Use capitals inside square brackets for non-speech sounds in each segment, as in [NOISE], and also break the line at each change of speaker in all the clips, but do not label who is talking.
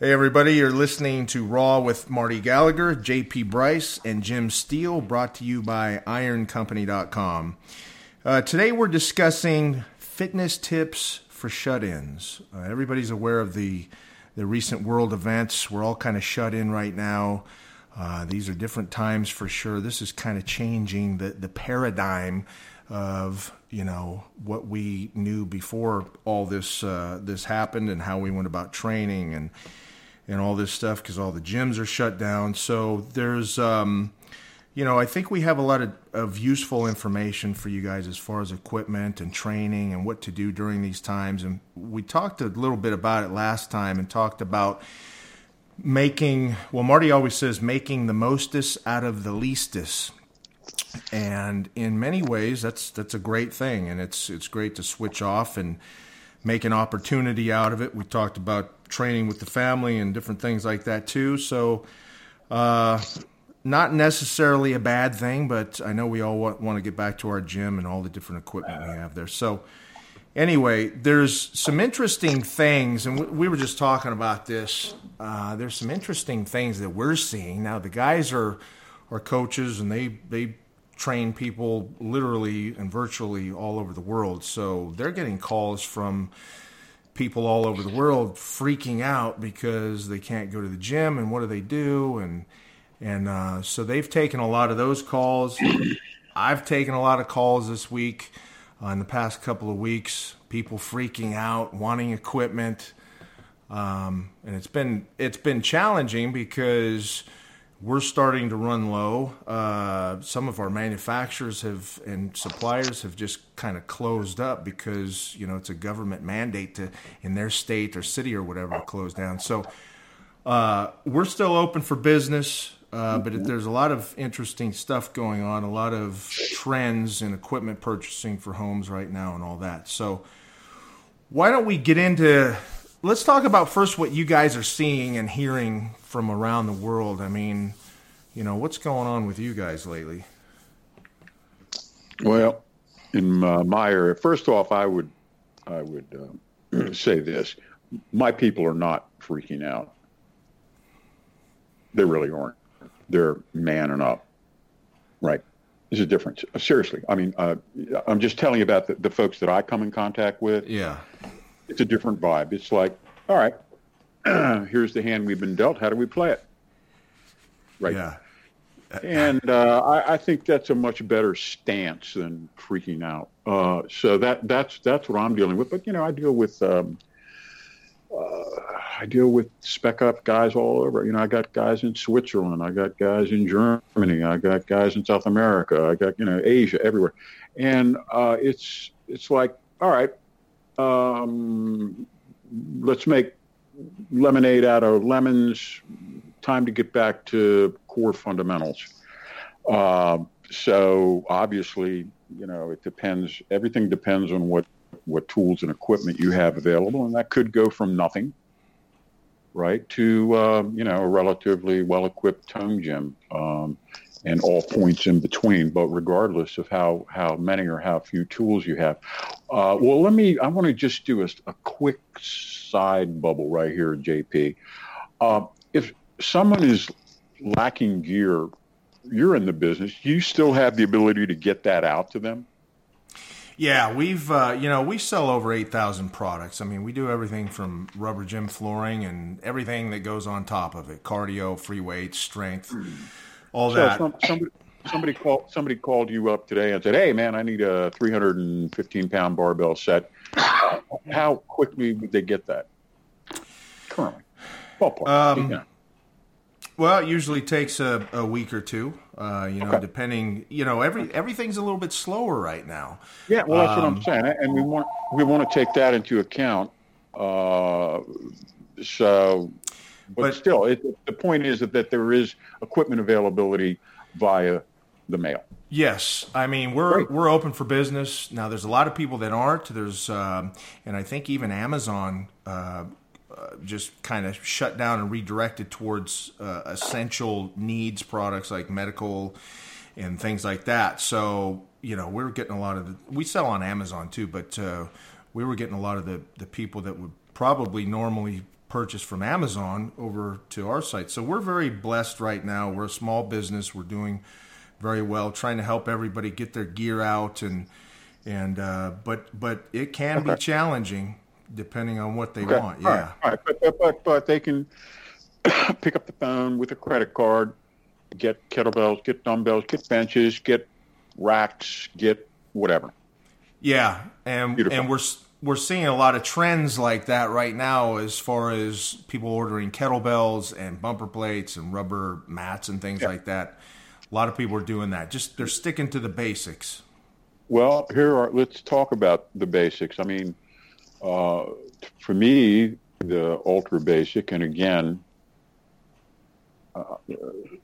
Hey, everybody, you're listening to Raw with Marty Gallagher, JP Bryce, and Jim Steele, brought to you by IronCompany.com. Uh, today, we're discussing fitness tips for shut ins. Uh, everybody's aware of the, the recent world events. We're all kind of shut in right now. Uh, these are different times for sure. This is kind of changing the, the paradigm of you know what we knew before all this uh, this happened and how we went about training and and all this stuff because all the gyms are shut down. So there's um, you know I think we have a lot of, of useful information for you guys as far as equipment and training and what to do during these times. And we talked a little bit about it last time and talked about making well marty always says making the mostest out of the leastest and in many ways that's that's a great thing and it's it's great to switch off and make an opportunity out of it we talked about training with the family and different things like that too. So uh, not necessarily a bad thing but i know we all want, want to get back to our gym and all the different equipment we have there. So anyway there's some interesting things and we, we were just talking about this. Uh, there's some interesting things that we're seeing. Now the guys are are coaches and they they train people literally and virtually all over the world. So they're getting calls from people all over the world freaking out because they can't go to the gym and what do they do and and uh, so they've taken a lot of those calls. I've taken a lot of calls this week uh, in the past couple of weeks. People freaking out, wanting equipment, um, and it's been it's been challenging because we're starting to run low. Uh, some of our manufacturers have and suppliers have just kind of closed up because you know it's a government mandate to in their state or city or whatever close down. So uh, we're still open for business, uh, but it, there's a lot of interesting stuff going on, a lot of trends in equipment purchasing for homes right now, and all that. So why don't we get into let's talk about first what you guys are seeing and hearing from around the world. I mean, you know, what's going on with you guys lately?
Well, in uh, my area, first off, I would I would uh, [CLEARS THROAT] say this: my people are not freaking out. They really aren't. They're manning up. Right. There's a difference. Seriously. I mean, uh, I'm just telling you about the, the folks that I come in contact with.
Yeah
it's a different vibe. It's like, all right, [CLEARS THROAT] here's the hand we've been dealt. How do we play it? Right.
Yeah.
And uh, I, I, think that's a much better stance than freaking out. Uh, so that that's that's what I'm dealing with. But you know, I deal with um, uh, I deal with spec op guys all over. You know, I got guys in Switzerland, I got guys in Germany, I got guys in South America, I got you know Asia, everywhere, and uh, it's it's like, all right, um, let's make lemonade out of lemons. Time to get back to core fundamentals. Uh, so obviously, you know, it depends. Everything depends on what what tools and equipment you have available, and that could go from nothing, right, to uh, you know a relatively well-equipped home gym. Um, and all points in between, but regardless of how, how many or how few tools you have. Uh, well, let me, I want to just do a, a quick side bubble right here, JP. Uh, if someone is lacking gear, you're in the business, you still have the ability to get that out to them?
Yeah, we've uh, you know we sell over eight thousand products. I mean, we do everything from rubber gym flooring and everything that goes on top of it: cardio, free weights, strength. All so that. Some,
somebody, somebody called somebody called you up today and said, "Hey, man, I need a 315 pound barbell set." How quickly would they get that? Currently, ballpark. Um, yeah.
Well, it usually takes a, a week or two. Uh, you know, okay. depending. You know, every everything's a little bit slower right now.
Yeah, well, that's um, what I'm um, saying, and we want we want to take that into account. Uh, so but, but still, it, the point is that, that there is equipment availability via the mail.
Yes, I mean we're Great. we're open for business now. There's a lot of people that aren't. There's um, and I think even Amazon uh, uh, just kind of shut down and redirected towards uh, essential needs products like medical and things like that. So you know we're getting a lot of the, we sell on Amazon too, but uh, we were getting a lot of the the people that would probably normally purchase from Amazon over to our site. So we're very blessed right now. We're a small business. We're doing very well, trying to help everybody get their gear out and and uh, but but it can okay. be challenging depending on what they okay. want. Yeah,
all right. All right. But, but but but they can [COUGHS] pick up the phone with a credit card, get kettlebells, get dumbbells, get benches, get racks, get whatever.
Yeah, and Beautiful. and we're we're seeing a lot of trends like that right now as far as people ordering kettlebells and bumper plates and rubber mats and things yeah. like that. A lot of people are doing that. Just they're sticking to the basics.
Well, here are let's talk about the basics. I mean, uh, for me, the ultra basic, and again, uh,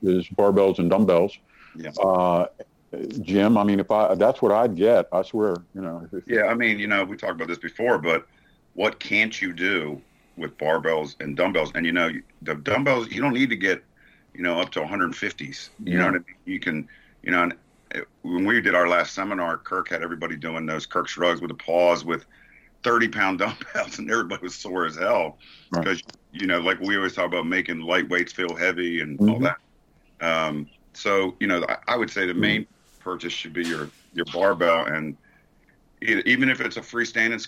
is barbells and dumbbells. Yeah. Uh, Jim, I mean, if I that's what I'd get, I swear, you know. [LAUGHS]
Yeah, I mean, you know, we talked about this before, but what can't you do with barbells and dumbbells? And you know, the dumbbells, you don't need to get, you know, up to 150s. You yeah. know what I mean? You can, you know, when we did our last seminar, Kirk had everybody doing those Kirk shrugs with a pause with 30 pound [LAUGHS] dumbbells, and everybody was sore as hell right. because you know, like we always talk about making lightweights feel heavy and mm-hmm. all that. Um, so you know, I, I would say the main purchase should be your your barbell, and even if it's a freestanding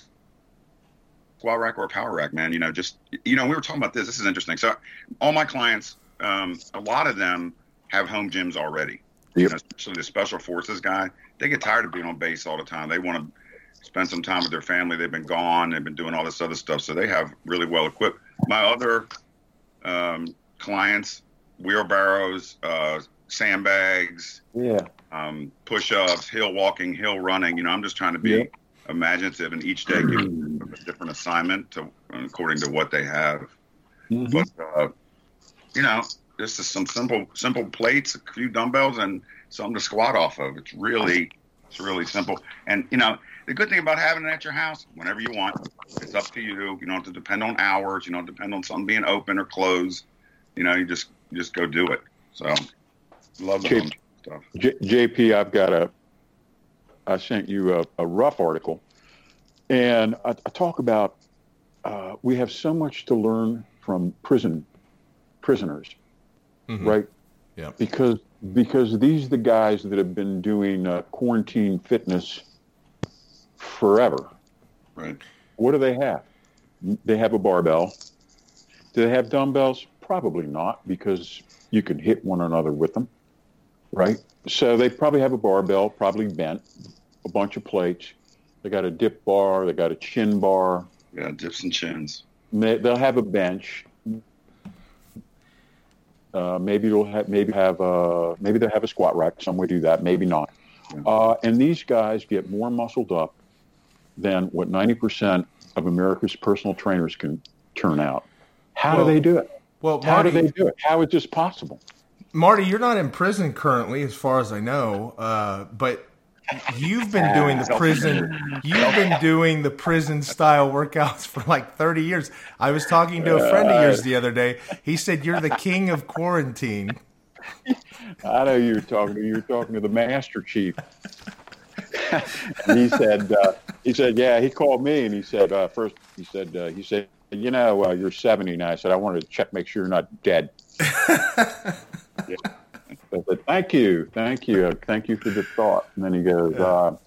squat rack or a power rack, man, you know, just you know, we were talking about this. This is interesting. So, all my clients, um, a lot of them have home gyms already. Yep. You know, especially the special forces guy, they get tired of being on base all the time. They want to spend some time with their family. They've been gone. They've been doing all this other stuff, so they have really well equipped. My other um, clients, wheelbarrows, uh, sandbags,
yeah,
um, push-ups, hill walking, hill running. You know, I'm just trying to be imaginative, and each day give them a different assignment to according to what they have. Mm-hmm. But uh, you know, this is some simple simple plates, a few dumbbells, and something to squat off of. It's really it's really simple. And you know, the good thing about having it at your house, whenever you want, it's up to you. You don't have to depend on hours. You don't depend on something being open or closed. You know, you just you just go do it. So love the J- stuff.
J- JP, I've got a. I sent you a, a rough article, and I, I talk about uh, we have so much to learn from prison prisoners, mm-hmm. right?
Yeah.
Because because these are the guys that have been doing uh, quarantine fitness forever.
Right.
What do they have? They have a barbell. Do they have dumbbells? Probably not, because you can hit one another with them, right? So they probably have a barbell, probably bent, a bunch of plates. They got a dip bar. They got a chin bar.
Yeah, dips and chins.
They'll have a bench. Uh, maybe they'll have maybe have a maybe they'll have a squat rack. Some would do that, maybe not. Yeah. Uh, and these guys get more muscled up than what 90% of America's personal trainers can turn out. How well, do they do it? Well, Marty, how do they do it? How is this possible?
Marty, you're not in prison currently, as far as I know, uh, but you've been doing the prison you've been doing the prison style workouts for like 30 years. I was talking to a friend of yours the other day. He said you're the king of quarantine.
I know you were talking to you were talking to the master chief. He said uh, he said yeah he called me and he said uh, first he said uh, he said you know uh, you're 70 now. I said i wanted to check make sure you're not dead [LAUGHS] yeah. I said, "Thank you, thank you, thank you for the thought." And then he goes, yeah. uh,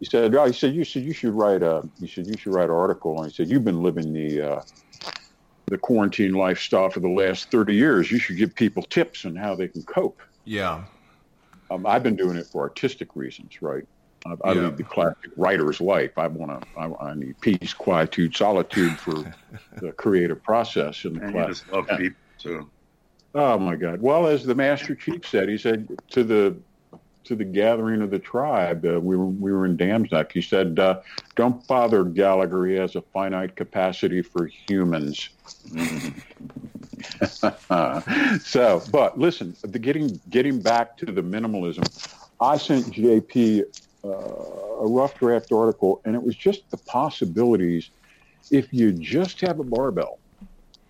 "He said, oh, he said you should you should write a he said you should write an article." And he said, "You've been living the uh, the quarantine lifestyle for the last thirty years. You should give people tips on how they can cope."
Yeah,
um, I've been doing it for artistic reasons, right? I, I yeah. lead the classic writer's life. I want to. I, I, need peace, quietude, solitude for [LAUGHS] the creative process.
And, and you just love people too.
Oh my God! Well, as the Master Chief said, he said to the to the gathering of the tribe, uh, we were we were in Dam Neck. He said, uh, "Don't bother Gallagher. He has a finite capacity for humans." [LAUGHS] so, but listen, the getting getting back to the minimalism, I sent JP uh, a rough draft article, and it was just the possibilities if you just have a barbell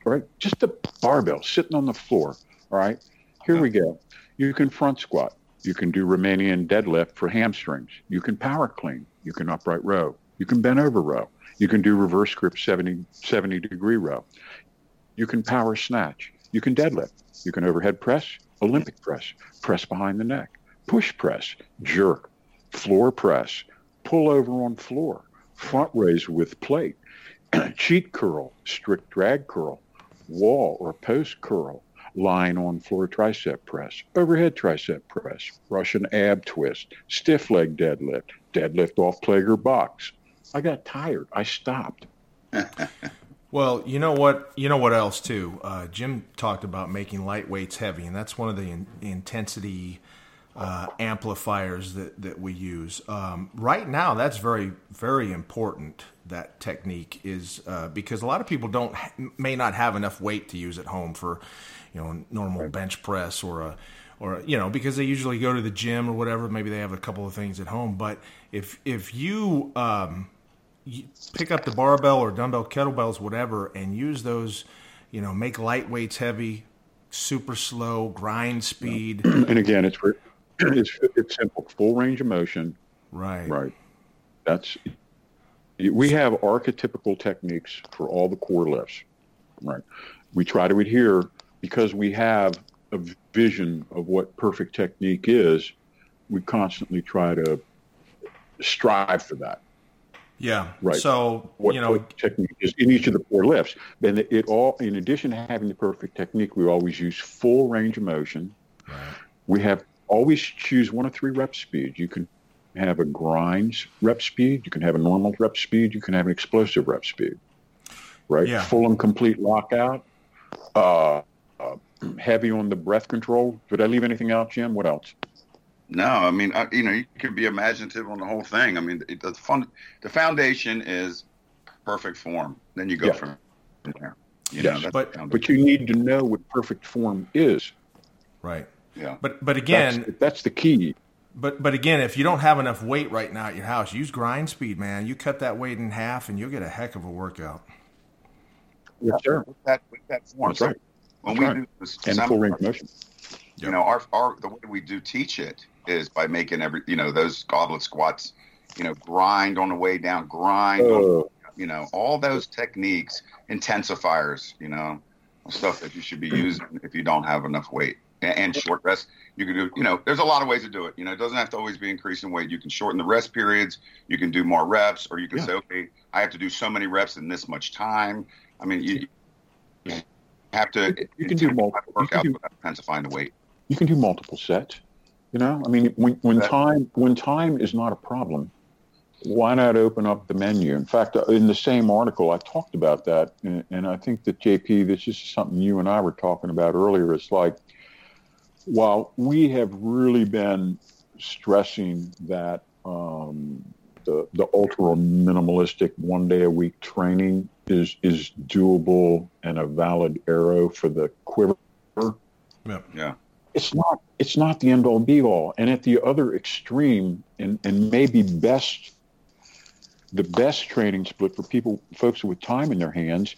right? Just a barbell sitting on the floor. All right. Here we go. You can front squat. You can do Romanian deadlift for hamstrings. You can power clean. You can upright row. You can bend over row. You can do reverse grip 70, 70 degree row. You can power snatch. You can deadlift. You can overhead press, Olympic press, press behind the neck, push press, jerk, floor press, pull over on floor, front raise with plate, [CLEARS THROAT] cheat curl, strict drag curl, wall or post curl, lying on floor tricep press, overhead tricep press, Russian ab twist, stiff leg deadlift, deadlift off Plager box. I got tired. I stopped. [LAUGHS]
well, you know what? You know what else too? Uh, Jim talked about making lightweights heavy, and that's one of the in- intensity uh, amplifiers that, that we use. Um, right now, that's very, very important. That technique is uh, because a lot of people don't may not have enough weight to use at home for, you know, normal bench press or a, or you know, because they usually go to the gym or whatever. Maybe they have a couple of things at home. But if if you, um, you pick up the barbell or dumbbell, kettlebells, whatever, and use those, you know, make lightweights heavy, super slow, grind speed.
And again, it's it's it's simple, full range of motion.
Right.
Right. That's we have archetypical techniques for all the core lifts. Right. We try to adhere because we have a vision of what perfect technique is. We constantly try to strive for that.
Yeah.
Right.
So
what,
you know,
what technique is in each of the four lifts. Then it all, in addition to having the perfect technique, we always use full range of motion. Right. We have always choose one of three rep speeds. You can have a grind rep speed, you can have a normal rep speed, you can have an explosive rep speed. Right?
Yeah.
Full and complete lockout. Uh, uh, heavy on the breath control. Did I leave anything out, Jim? What else?
No, I mean, I, you know, you could be imaginative on the whole thing. I mean, it, the fun, the foundation is perfect form. Then you go yeah. from there. You
yes. know, but but you need to know what perfect form is.
Right.
Yeah.
But but again,
that's, that's, the key.
But but again, if you don't have enough weight right now at your house, use grind speed, man. You cut that weight in half, and you'll get a heck of a workout.
Yeah, sure.
With that with that form.
That's right.
When
that's
we
right.
do this,
and full range motion.
You know, our our the way we do teach it is by making every you know those goblet squats, you know, grind on the way down, grind, on,
Uh,
you know, all those techniques, intensifiers, you know, stuff that you should be [CLEARS THROAT] using if you don't have enough weight and, and short rest. You can do, you know, there's a lot of ways to do it. You know, it doesn't have to always be increasing weight. You can shorten the rest periods. You can do more reps, or you can
Yeah.
say, okay, I have to do so many reps in this much time. I mean, you, you have to.
You can do multiple- you can
workouts
do-
without intensifying the weight.
you can do multiple sets. You know, I mean, when when
That-
time when time is not a problem, why not open up the menu? In fact, uh, in the same article, I talked about that, and, and I think that JP, this is something you and I were talking about earlier. It's like, while we have really been stressing that um, the the ultra minimalistic one day a week training is is doable and a valid arrow for the quiver
Yeah.
Yeah.
it's not it's not the end all be all and at the other extreme and and maybe best the best training split for people folks with time in their hands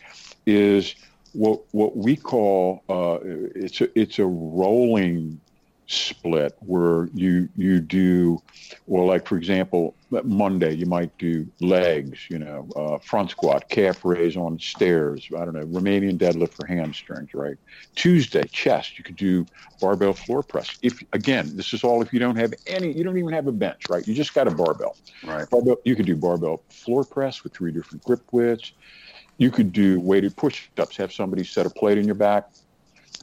is what what we call uh, it's a it's a rolling split where you you do well like for example monday you might do legs you know uh, front squat calf raise on stairs i don't know romanian deadlift for hamstrings right? Tuesday chest you could do barbell floor press. If again this is all if you don't have any you don't even have a bench right? You just got a barbell.
Right.
barbell you could do barbell floor press with three different grip widths you could do weighted push-ups have somebody set a plate in your back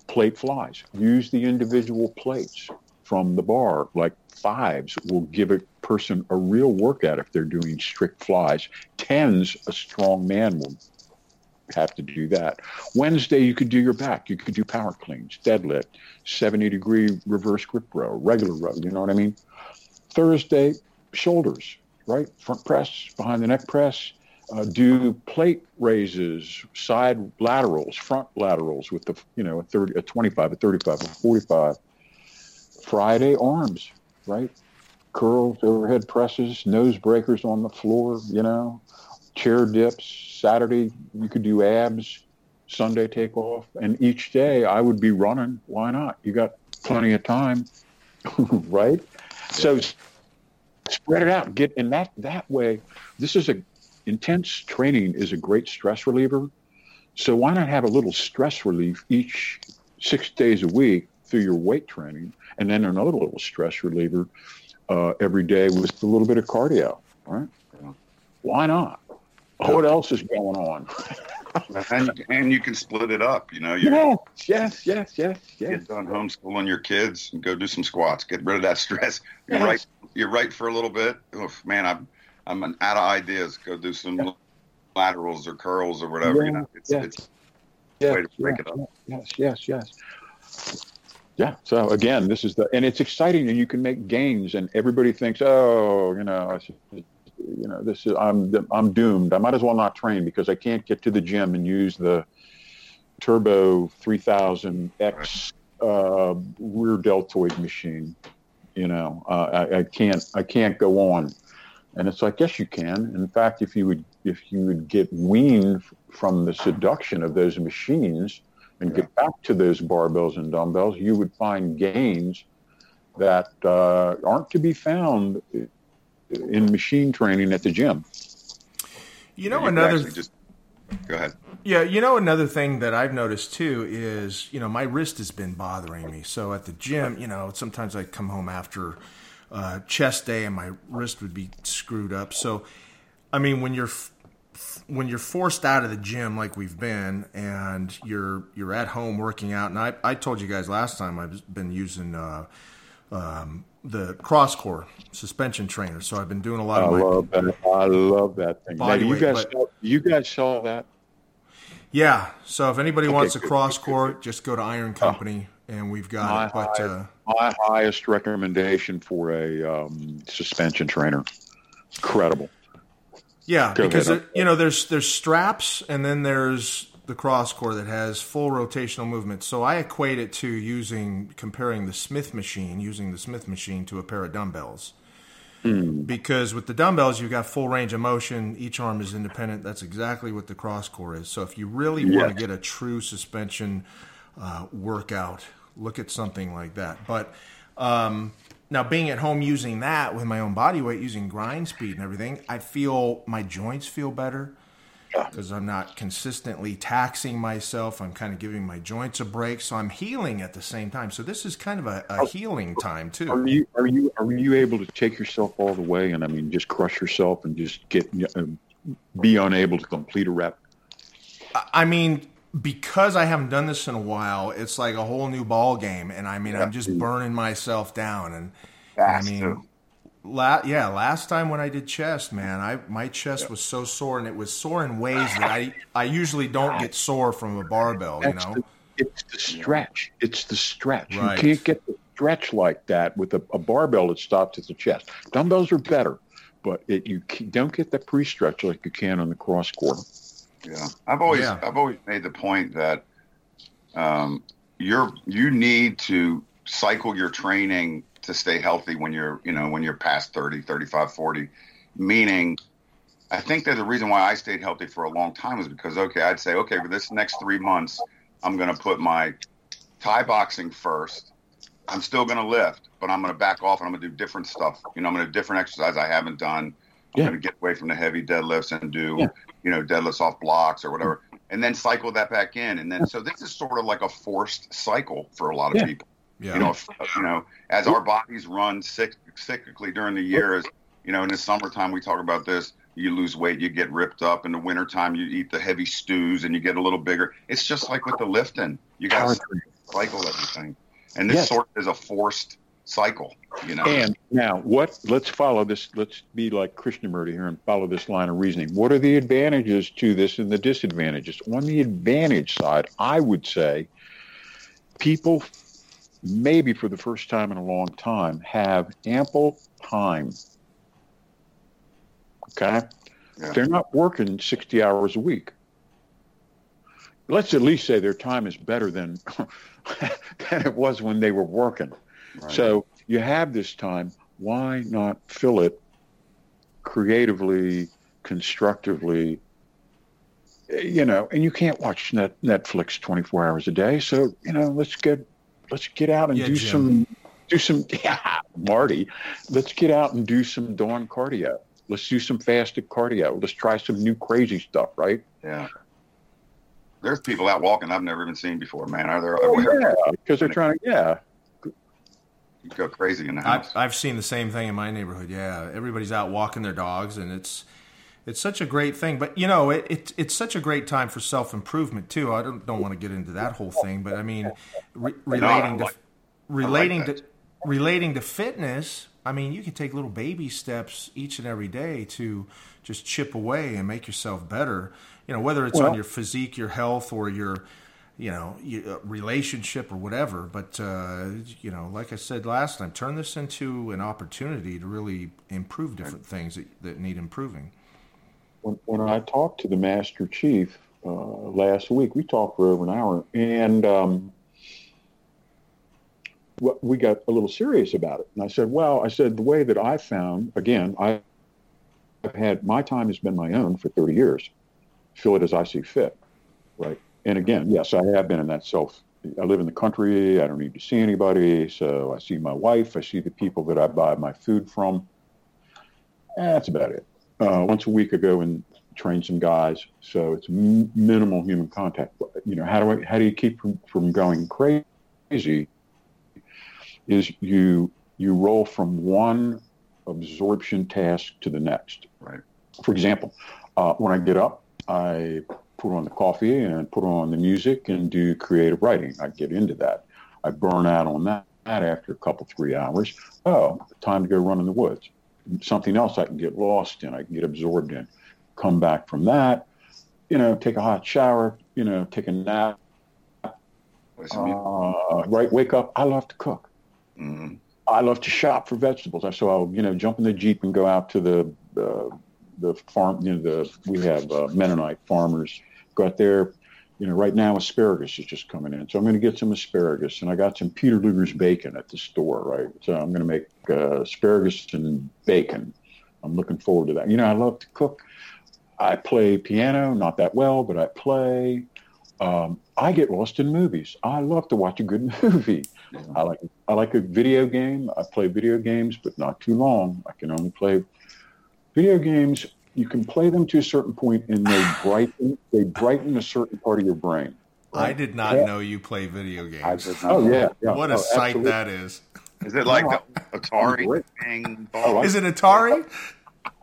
plate flies. Use the individual plates from the bar like fives will give a person a real workout if they're doing strict flies. Tens a strong man will have to do that. Wednesday you could do your back. You could do power cleans deadlift 70 degree reverse grip row regular row you know what i mean? Thursday shoulders right? Front press behind the neck press uh, do plate raises, side laterals, front laterals with the you know a thirty, a twenty-five, a thirty-five, a forty-five. Friday arms, right? Curls, overhead presses, nose breakers on the floor, you know, chair dips. Saturday you could do abs. Sunday take off, and each day I would be running. Why not? You got plenty of time, [LAUGHS] right? So spread it out. Get in that that way. This is a intense training is a great stress reliever. So why not have a little stress relief each six days a week through your weight training, and then another little stress reliever uh, every day with a little bit of cardio, right? Why not? What else is going on? [LAUGHS]
and, and you can split it up. You know,
you yes, yes, yes, yes, yes.
Get done homeschooling your kids and go do some squats. Get rid of that stress. You're yes. right. You're right for a little bit. Oof, man, I'm I'm an, out of ideas. Go do some yes. laterals or curls or whatever. Yeah, you know, it's,
yes. it's yes, way to break it up. Yes, yes, yes. Yeah. So again, this is the and it's exciting, and you can make gains, and everybody thinks, oh, you know, you know, this is I'm I'm doomed. I might as well not train because I can't get to the gym and use the Turbo 3000X uh, rear deltoid machine. You know, uh, I, I can't I can't go on. And it's like, yes, you can. In fact, if you would if you would get weaned from the seduction of those machines and yeah. get back to those barbells and dumbbells, you would find gains that uh, aren't to be found in machine training at the gym.
You know, you another. Just,
go ahead.
Yeah, you know, another thing that I've noticed too is, you know, my wrist has been bothering me. So at the gym, you know, sometimes I come home after uh, chest day and my wrist would be screwed up. So, I mean, when you're when you're forced out of the gym like we've been and you're you're at home working out and I, I told you guys last time I've been using uh, um, the CrossCore suspension trainer. So I've been doing a lot
I
of my
love that. I love that thing. Now, you guys but, saw, you guys saw that?
Yeah. So if anybody okay, wants a CrossCore just go to Iron Company. oh, and we've got
my
it but
high, uh, my highest recommendation for a um, suspension trainer incredible
yeah, Go because it, you know there's there's straps and then there's the CrossCore that has full rotational movement. So I equate it to using comparing the Smith machine, using the Smith machine to a pair of dumbbells. Mm. Because with the dumbbells, you've got full range of motion. Each arm is independent. That's exactly what the CrossCore is. So if you really want to get a true suspension uh, workout, look at something like that. But um, now, being at home using that with my own body weight, using grind speed and everything, I feel my joints feel better because I'm not consistently taxing myself. I'm kind of giving my joints a break, so I'm healing at the same time. So this is kind of a, a healing time too.
Are you are you are you able to take yourself all the way and I mean just crush yourself and just get uh, be unable to complete a rep?
I mean, because I haven't done this in a while, it's like a whole new ball game, and I mean, yeah. I'm just burning myself down. And I mean, la- yeah, last time when I did chest, man, I my chest yeah. was so sore, and it was sore in ways that I I usually don't get sore from a barbell. That's you know,
the, it's the stretch. It's the stretch. Right. You can't get the stretch like that with a, a barbell that stops at the chest. Dumbbells are better, but it, you don't get the pre-stretch like you can on the CrossCore.
Yeah, I've always yeah. I've always made the point that um, you're you need to cycle your training to stay healthy when you're you know when you're past 30 35 40 meaning i think that the reason why i stayed healthy for a long time was because okay i'd say okay for this next three months i'm going to put my thai boxing first i'm still going to lift but i'm going to back off and i'm going to do different stuff you know i'm going to do different exercise i haven't done I'm yeah. going to get away from the heavy deadlifts and do, yeah. You know, deadlifts off blocks or whatever, mm-hmm. and then cycle that back in. And then, so this is sort of like a forced cycle for a lot of yeah. people. Yeah. You know, if, you know, as our bodies run cyc- cyclically during the year, as you know, in the summertime we talk about this. You lose weight, you get ripped up. In the wintertime, you eat the heavy stews and you get a little bigger. It's just like with the lifting. You got to cycle everything, and this yes. sort of is a forced cycle. You know.
And now, what? Let's follow this. Let's be like Krishnamurti here and follow this line of reasoning. What are the advantages to this and the disadvantages? On the advantage side, I would say people, maybe for the first time in a long time, have ample time. Okay, yeah. they're not working sixty hours a week. Let's at least say their time is better than [LAUGHS] than it was when they were working. So you have this time. Why not fill it creatively, constructively? You know, and you can't watch net, Netflix 24 hours a day. So you know, let's get let's get out and yeah, do Jim. some do some [LAUGHS] yeah, Marty. Let's get out and do some dawn cardio. Let's do some fasted cardio. Let's try some new crazy stuff, right?
Yeah. there's people out walking I've never even seen before, man. Are there?
Oh, yeah, because they're trying to. Yeah,
you go crazy in the house.
I've, I've seen the same thing in my neighborhood. Yeah, everybody's out walking their dogs, and it's it's such a great thing. But you know, it, it it's such a great time for self improvement too. I don't don't want to get into that whole thing, but I mean, re- relating
no,
to relating like to relating to fitness. I mean, you can take little baby steps each and every day to just chip away and make yourself better. You know, whether it's well, on your physique, your health, or your you know uh, relationship or whatever but uh, you know like i said last time turn this into an opportunity to really improve different things that, that need improving
when, when i talked to the master chief uh, last week we talked for over an hour and um, we got a little serious about it and i said well i said the way that i found again I've had my time has been my own for 30 years. Feel it as I see fit, right? And again, yes, I have been in that self. I live in the country. I don't need to see anybody. So I see my wife. I see the people that I buy my food from. that's about it. Uh, once a week, I go and train some guys. So it's m- minimal human contact. You know, how do I, how do you keep from, from going crazy? Is you you roll from one absorption task to the next.
Right.
For example, uh, when I get up, I put on the coffee and put on the music and do creative writing. I get into that. I burn out on that after a couple, three hours. Oh, time to go run in the woods. Something else I can get lost in, I can get absorbed in. Come back from that, you know, take a hot shower, you know, take a nap. Uh, right, wake up. I love to cook. Mm-hmm. I love to shop for vegetables. So I'll, you know, jump in the Jeep and go out to the uh, the farm, you know, the we have uh, Mennonite farmers go out there. You know, right now asparagus is just coming in, so I'm going to get some asparagus, and I got some Peter Luger's bacon at the store, right? So I'm going to make uh, asparagus and bacon. I'm looking forward to that. You know, I love to cook. I play piano, not that well, but I play. Um, I get lost in movies. I love to watch a good [LAUGHS] movie. I like I like a video game. I play video games, but not too long. I can only play video games you can play them to a certain point and they [SIGHS] brighten they brighten a certain part of your brain.
Right? I did not yeah. know you play video games.
Oh yeah, yeah.
What a
oh,
sight absolutely. that is.
Is it like no, the Atari thing?
Oh, is it Atari?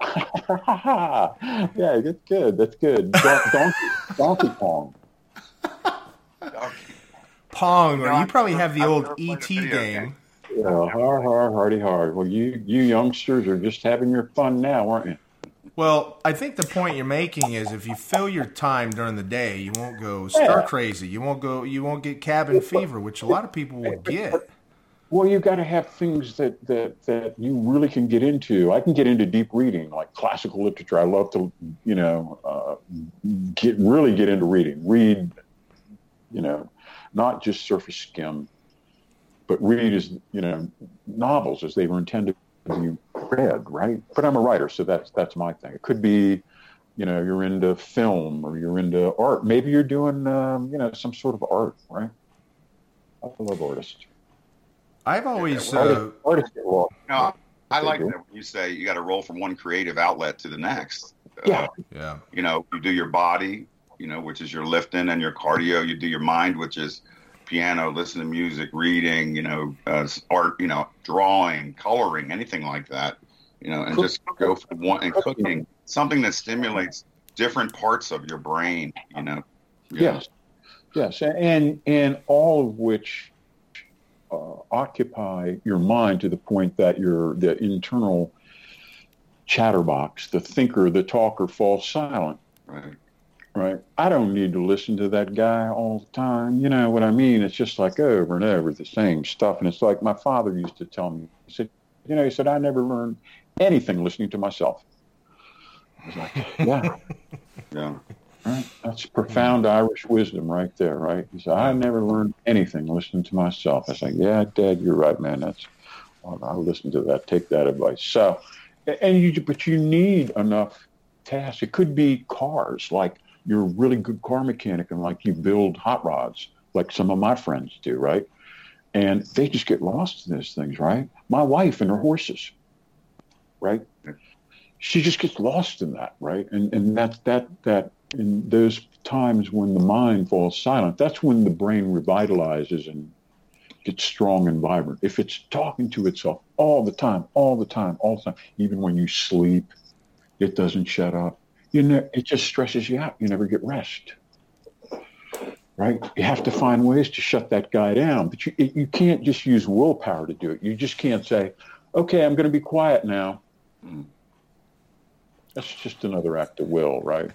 [LAUGHS]
yeah, that's good. That's good. Don- [LAUGHS] donkey, donkey Kong.
Pong, or you probably have the old ET game. game.
Yeah, hard, hard, hardy, hard. Well, you you youngsters are just having your fun now, aren't you?
Well, I think the point you're making is if you fill your time during the day, you won't go stir crazy. You won't go. You won't get cabin fever, which a lot of people will get.
Well, you've got to have things that, that that you really can get into. I can get into deep reading, like classical literature. I love to, you know, uh, get really get into reading. Read, you know, not just surface skim, but read as you know novels as they were intended you read, right? But I'm a writer, so that's that's my thing. It could be, you know, you're into film or you're into art. Maybe you're doing, um, you know, some sort of art, right? I love artists.
I've always uh,
artists, no, I like that when you say you got to roll from one creative outlet to the next.
Yeah, uh,
yeah.
You know, you do your body, you know, which is your lifting and your cardio. You do your mind, which is piano, listen to music, reading, you know, uh, art, you know, drawing, coloring, anything like that, you know, and just go for one and cooking something that stimulates different parts of your brain, you know.
Yes, yes, and and all of which uh, occupy your mind to the point that your the internal chatterbox, the thinker, the talker, falls silent.
Right
right? I don't need to listen to that guy all the time. You know what I mean? It's just like over and over the same stuff. And it's like my father used to tell me, he said, you know, he said, I never learned anything listening to myself. I was like, [LAUGHS] yeah.
yeah.
Right? That's profound Irish wisdom right there, right? He said, I never learned anything listening to myself. I was like, yeah, Dad, you're right, man. That's, well, I'll listen to that, take that advice. So, and you, but you need enough tasks. It could be cars, like you're a really good car mechanic and like you build hot rods, like some of my friends do, right? And they just get lost in those things, right? My wife and her horses, right? She just gets lost in that, right? And and that's that that in those times when the mind falls silent, that's when the brain revitalizes and gets strong and vibrant. If it's talking to itself all the time, all the time, all the time, even when you sleep, it doesn't shut up. You know, it just stresses you out. You never get rest. Right? You have to find ways to shut that guy down, but you you can't just use willpower to do it. You just can't say, "Okay, I'm going to be quiet now." Mm. That's just another act of will, right?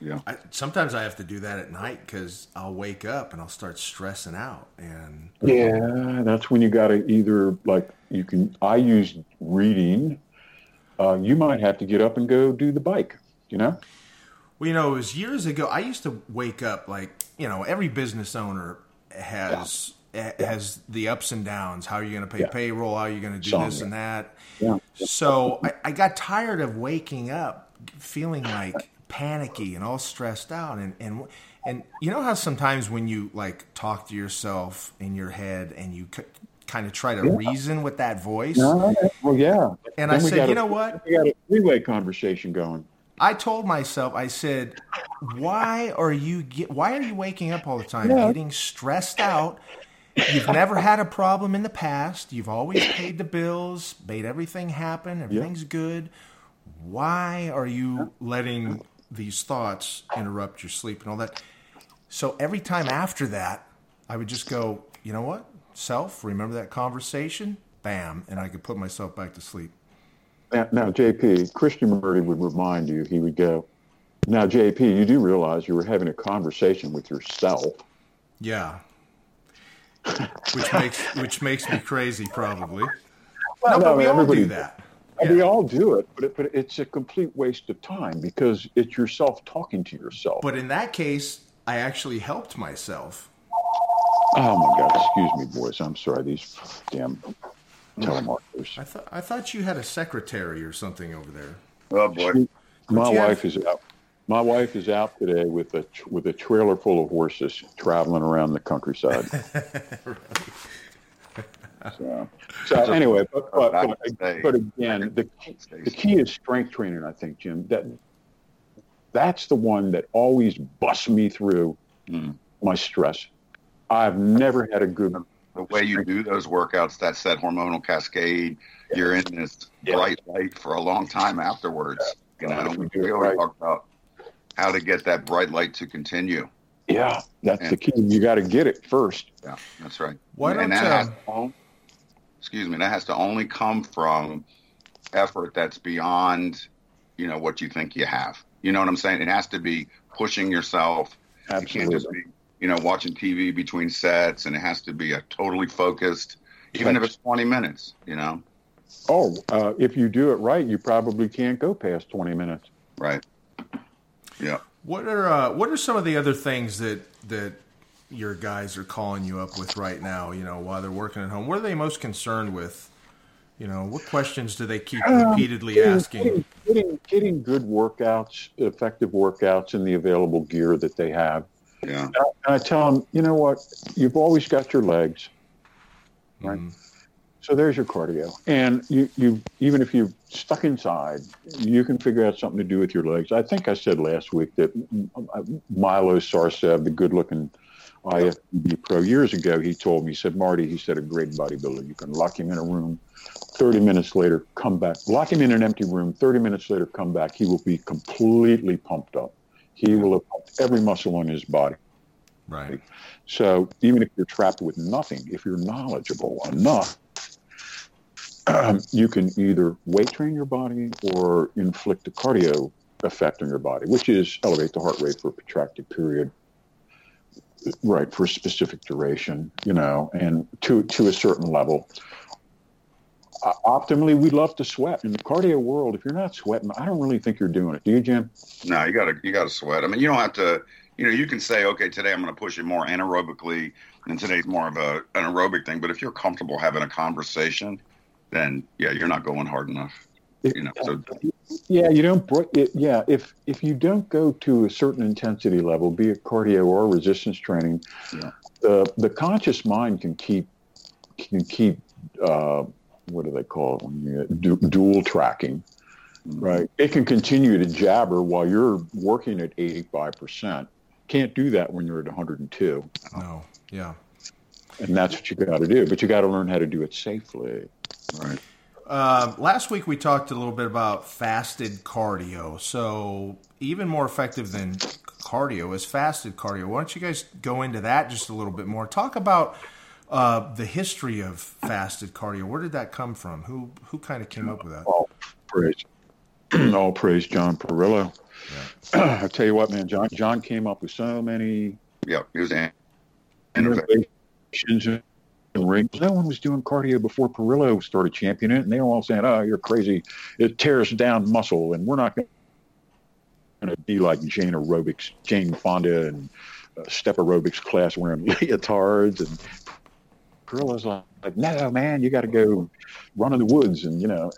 Yeah. I, sometimes I have to do that at night because I'll wake up and I'll start stressing out. And
yeah, that's when you got to either like you can. I use reading. Uh, you might have to get up and go do the bike. You know.
Well, you know, it was years ago. I used to wake up like you know every business owner has yeah. has the ups and downs. How are you going to pay yeah. payroll? How are you going to do Some, this and that? Yeah. So I, I got tired of waking up feeling like panicky and all stressed out and and and you know how sometimes when you like talk to yourself in your head and you kind of try to yeah. reason with that voice
no, well yeah
and then i said you know what
we got a three-way conversation going
i told myself i said why are you get, why are you waking up all the time yeah. getting stressed out You've never had a problem in the past. You've always paid the bills, made everything happen. Everything's yeah. good. Why are you letting these thoughts interrupt your sleep and all that. So every time after that, I would just go, you know what? Self, remember that conversation? Bam. And I could put myself back to sleep.
Now, JP, Christian Krishnamurti would remind you, he would go, now, JP, you do realize you were having a conversation with yourself.
Yeah. which makes which makes me crazy, probably. Well, no, no, but we all do that.
Yeah. We all do it, but, it, but it's a complete waste of time because it's yourself talking to yourself.
But in that case, I actually helped myself.
Oh my God! Excuse me, boys. I'm sorry. These damn telemarketers.
I thought I thought you had a secretary or something over there.
Oh boy!
my wife have... is out. My wife is out today with a with a trailer full of horses traveling around the countryside. [LAUGHS] So, so anyway, but, but, but, but again, the key, the key is strength training. I think, Jim. That that's the one that always busts me through mm. my stress. I've never had a good.
The way you do those workouts, that's that hormonal cascade. Yeah. You're in this yeah. bright light for a long time afterwards. Yeah. You know, we, we always right. talk about how to get that bright light to continue.
Yeah, that's and, the key. You got to get it first.
Yeah, that's right. Why and don't, that uh, excuse me, that has to only come from effort that's beyond, you know, what you think you have. You know what I'm saying? It has to be pushing yourself. Absolutely. You can't just be, you know, watching TV between sets, and it has to be a totally focused, even if it's 20 minutes. You know.
Oh, uh, if you do it right, you probably can't go past 20 minutes.
Right. Yeah.
What are uh, what are some of the other things that that your guys are calling you up with right now, you know, while they're working at home? What are they most concerned with? You know, what questions do they keep um, repeatedly getting, asking?
Getting, getting, getting, good workouts, effective workouts in the available gear that they have.
Yeah. And
I, tell them, you know what? You've always got your legs, right? Mm. So there's your cardio. And you, you, even if you're stuck inside, you can figure out something to do with your legs. I think I said last week that Milo Sarcev, the good looking IFBB pro years ago, he told me, he said, Marty, he said, a great bodybuilder. You can lock him in a room, 30 minutes later, come back, lock him in an empty room, 30 minutes later, come back. He will be completely pumped up. He will have pumped every muscle in his body.
Right.
So even if you're trapped with nothing, if you're knowledgeable enough, um, you can either weight train your body or inflict a cardio effect on your body, which is elevate the heart rate for a protracted period right for a specific duration you know and to to a certain level optimally we love to sweat. In the cardio world if you're not sweating i don't really think you're doing it. Do you jim?
No you gotta you gotta sweat. I mean you don't have to you know you can say okay today i'm going to push it more anaerobically and today's more of a an aerobic thing. But if you're comfortable having a conversation then yeah you're not going hard enough you know so.
Yeah you don't yeah if if you don't go to a certain intensity level be it cardio or resistance training yeah. the the conscious mind can keep can keep uh, what do they call it when you du- dual tracking right? It can continue to jabber while you're working at 85%. Can't do that when you're at 102.
No, yeah.
And that's what you got to do. But you got to learn how to do it safely. Right.
Uh, last week we talked a little bit about fasted cardio. So even more effective than cardio is fasted cardio. Why don't you guys go into that just a little bit more? Talk about uh, the history of fasted cardio. Where did that come from? Who who kind of came up with that?
All praise, [CLEARS THROAT] all praise John Parrillo. Yeah. [CLEARS THROAT] I tell you what, man, John John came up with so many.
Yeah, he was
innovations and rings. No one was doing cardio before Parrillo started championing it, and they were all saying, "Oh, you're crazy! It tears down muscle, and we're not going to be like Jane aerobics, Jane Fonda, and uh, step aerobics class wearing [LAUGHS] leotards and Parrillo's like, no, man, you got to go run in the woods, and you know,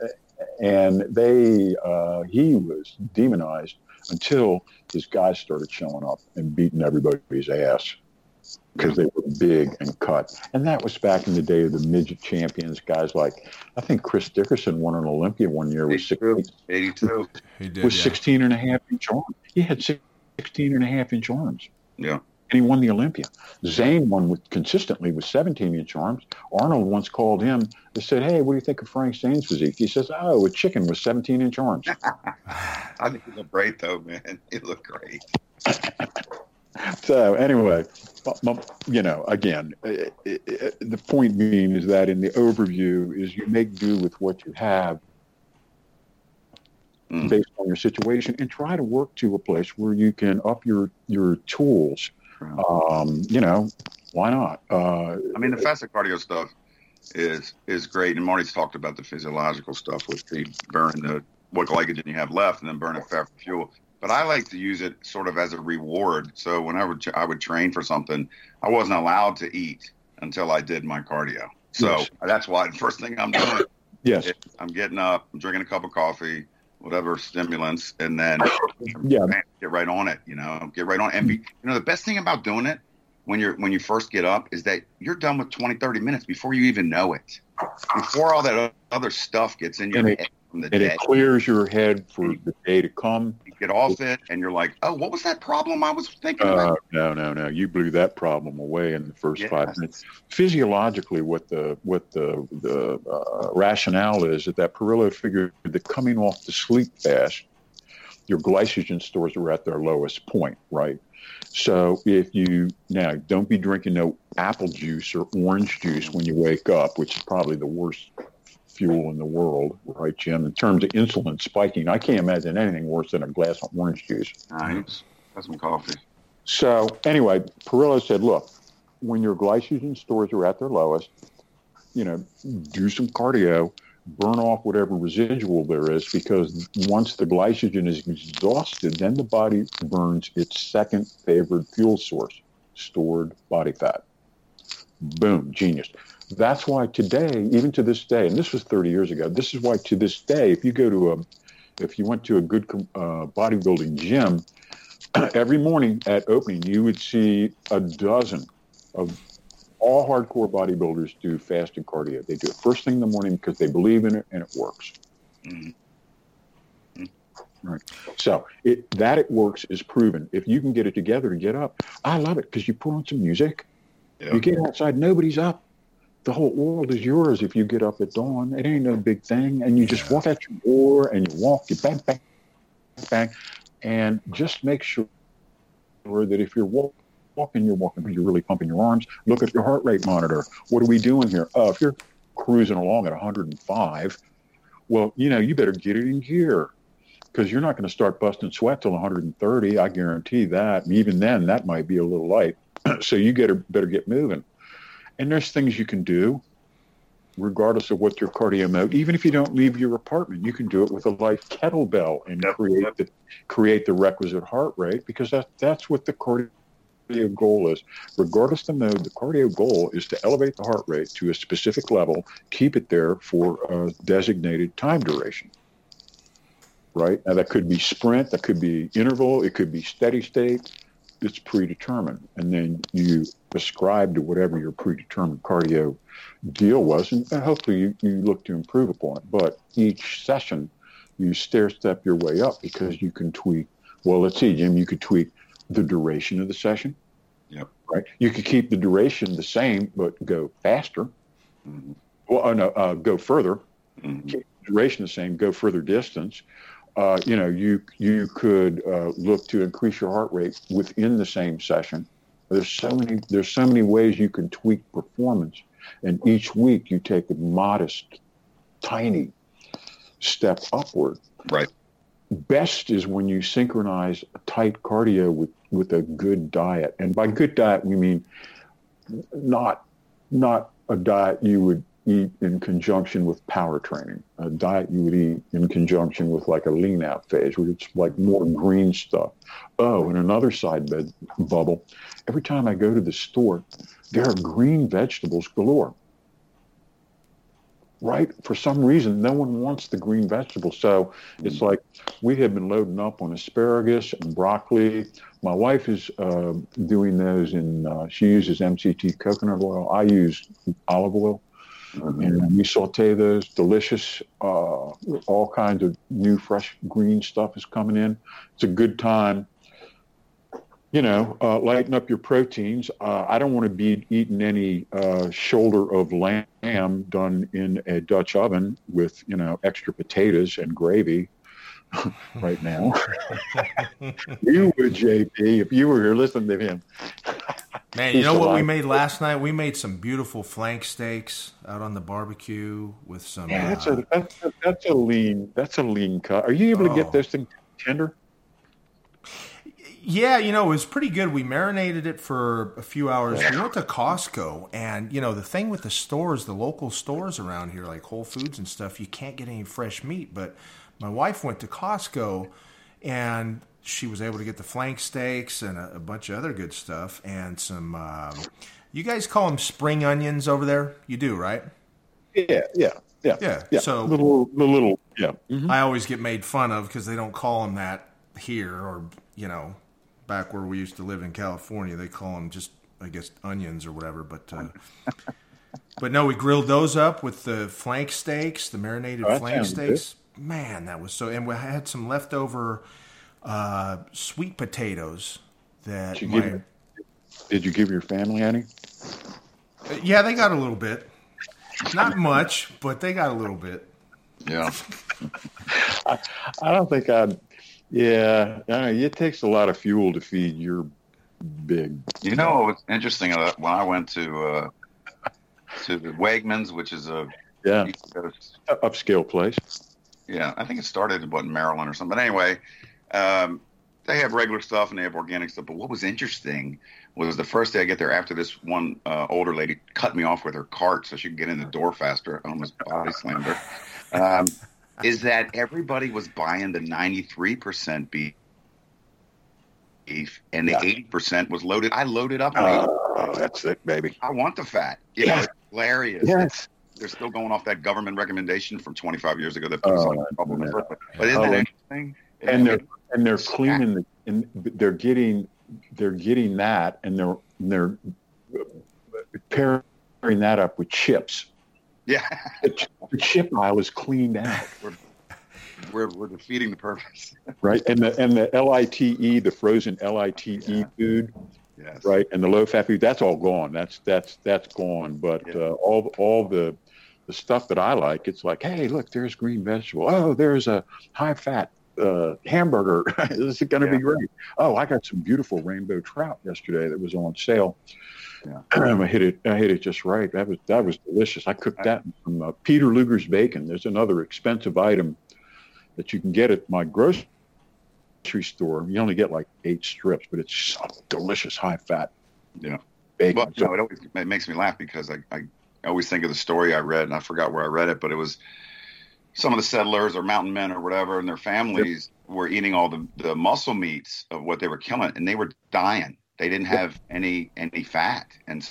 and they, uh, he was demonized until his guys started showing up and beating everybody's ass because they were big and cut. And that was back in the day of the midget champions, guys like, I think Chris Dickerson won an Olympia one year with
82. 82.
He did, with yeah. 16 and a half inch arms. He had 16 and a half inch arms.
Yeah
and he won the Olympia. Zane won with consistently with 17 inch arms. Arnold once called him and said, Hey, what do you think of Frank Zane's physique? He says, Oh, a chicken with 17 inch arms. [LAUGHS]
I think he looked great, though, man. He looked great.
so, anyway, you know, again, the point being is that in the overview is you make do with what you have mm. based on your situation and try to work to a place where you can up your your tools um, you know, why not? Uh,
I mean, the fasted cardio stuff is is great, and Marty's talked about the physiological stuff with the burning the what glycogen you have left, and then burning fat for fuel. But I like to use it sort of as a reward. So whenever I would train for something, I wasn't allowed to eat until I did my cardio. So yes. that's why the first thing I'm doing,
yes,
I'm getting up, I'm drinking a cup of coffee, whatever stimulants, and then [LAUGHS]
yeah,
get right on it. You know, get right on. It. And be, you know, the best thing about doing it when you're when you first get up is that you're done with 20, 30 minutes before you even know it. Before all that other stuff gets in your head from the
and day. it clears your head for the day to come.
You get off it, and you're like, "Oh, what was that problem I was thinking
uh,
about?"
No, no, no. You blew that problem away in the first yes. five minutes. Physiologically, what the what the the uh, rationale is that that Parrillo figured that coming off the sleep fast, your glycogen stores are at their lowest point, right? So if you now don't be drinking no apple juice or orange juice when you wake up, which is probably the worst fuel in the world, right, Jim? In terms of insulin spiking, I can't imagine anything worse than a glass of orange juice.
Nice. Have some coffee.
So anyway, Parrillo said, look, when your glycogen stores are at their lowest, you know, do some cardio, burn off whatever residual there is, because once the glycogen is exhausted, then the body burns its second favored fuel source, stored body fat. Boom, genius. That's why today, even to this day, and this was 30 years ago, this is why to this day, if you go to a, if you went to a good uh, bodybuilding gym, [CLEARS THROAT] every morning at opening, you would see a dozen of all hardcore bodybuilders do fasted cardio. They do it first thing in the morning because they believe in it and it works. Mm-hmm. Right. So it, that it works is proven. If you can get it together to get up, I love it because you put on some music. Yeah. You get outside, nobody's up the whole world is yours if you get up at dawn. It ain't no big thing. And you just walk out your door and you walk, you bang, bang, bang. And just make sure that if you're walk, walking, you're walking, you're really pumping your arms. Look at your heart rate monitor. What are we doing here? Uh, if you're cruising along at 105, well, you know, you better get it in gear because you're not going to start busting sweat till 130. I guarantee that. And even then, that might be a little light. [CLEARS THROAT] so you better get moving. And there's things you can do regardless of what your cardio mode. Even if you don't leave your apartment, you can do it with a light kettlebell and create the create the requisite heart rate because that that's what the cardio goal is. Regardless of the mode, the cardio goal is to elevate the heart rate to a specific level, keep it there for a designated time duration. Right? Now that could be sprint, that could be interval, it could be steady state, it's predetermined. And then you ascribe to whatever your predetermined cardio deal was, and hopefully you, you look to improve upon it. But each session, you stair step your way up because you can tweak. Well, let's see, Jim. You could tweak the duration of the session.
Yep.
Right. You could keep the duration the same, but go faster.
Mhm.
Well, oh, no, uh, go further.
Mhm.
Keep the duration the same. Go further distance. Uh, you know, you you could uh, look to increase your heart rate within the same session. There's so many there's so many ways you can tweak performance, and each week you take a modest, tiny step upward.
Right.
Best is when you synchronize a tight cardio with with a good diet, and by good diet we mean not not a diet you would eat in conjunction with power training. A diet you would eat in conjunction with like a lean out phase, where it's like more green stuff. Oh, and another side bed bubble. Every time I go to the store, there are green vegetables galore. Right? For some reason, no one wants the green vegetables. So it's like we have been loading up on asparagus and broccoli. My wife is uh, doing those in, uh, she uses MCT coconut oil. I use olive oil and we saute those. Delicious. Uh, all kinds of new, fresh green stuff is coming in. It's a good time. You know, uh, lighten up your proteins. Uh, I don't want to be eating any uh, shoulder of lamb done in a Dutch oven with you know extra potatoes and gravy. [LAUGHS] right now, [LAUGHS] you would, JP, if you were here listening to him.
Man, you know what we made last night? We made some beautiful flank steaks out on the barbecue with some.
Yeah, that's
uh,
a that's a, that's a lean that's a lean cut. Are you able to
Oh.
get those things tender?
Yeah, you know, it was pretty good. We marinated it for a few hours. We went to Costco, and you know, the thing with the stores, the local stores around here, like Whole Foods and stuff, you can't get any fresh meat. But my wife went to Costco, and she was able to get the flank steaks and a, a bunch of other good stuff, and some. Um, you guys call them spring onions over there? You do, right?
Yeah, yeah, yeah,
Yeah,
yeah.
so-
little, the little, yeah. Mhm.
I always get made fun of because they don't call them that here, or you know, back where we used to live in California, they call them just, I guess, onions or whatever. But uh, [LAUGHS] but no, we grilled those up with the flank steaks, the marinated
Oh,
flank
sounds good.
steaks. Man, that was so. And we had some leftover uh, sweet potatoes that
Did you,
my,
give, did you give your family any?
yeah, they got a little bit. Not much, but they got a little bit.
Yeah. [LAUGHS]
I don't think I'd. Yeah, I know, it takes a lot of fuel to feed your big.
You know what's interesting? Uh, when I went to uh, to the Wegmans, which is a
Yeah, upscale place.
yeah, I think it started in what in Maryland or something. But anyway, um, they have regular stuff and they have organic stuff. But what was interesting was the first day I get there after this one uh, older lady cut me off with her cart so she could get in the door faster. I almost body slammed her. Um, is that everybody was buying the ninety three percent beef. Beef and the
Yeah.
eighty percent was loaded. I loaded up. 80.
Oh, that's it, baby.
I want the fat. You know, it's hilarious
Yes.
they're still going off that government recommendation from 25 years ago that put us
Oh,
on trouble.
yeah.
But, isn't
Oh,
that
and-
interesting?
and they're and they're cleaning the and they're getting they're getting that and they're and they're pairing that up with chips.
yeah,
The, the chip aisle is cleaned out,
we're, we're defeating the purpose.
right? And the and the LITE, the frozen LITE
Yeah.
food,
Yes.
right? And the low fat food, that's all gone. That's that's that's gone. But
Yeah.
uh, all all the the stuff that I like, it's like, hey, look, there's green vegetable. Oh, there's a high fat uh, hamburger. [LAUGHS] this is going to
Yeah.
be great. Oh, I got some beautiful rainbow trout yesterday that was on sale.
Yeah. [CLEARS THROAT]
I hit it. I hit it just right. That was that was delicious. I cooked that from uh, Peter Luger's bacon. There's another expensive item that you can get at my grocery store. You only get like eight strips, but it's so delicious, high fat.
Yeah.
bacon.
But no, it always it makes me laugh because I, I always think of the story I read and I forgot where I read it, but it was some of the settlers or mountain men or whatever and their families were eating all the, the muscle meats of what they were killing and they were dying. They didn't have any any fat. And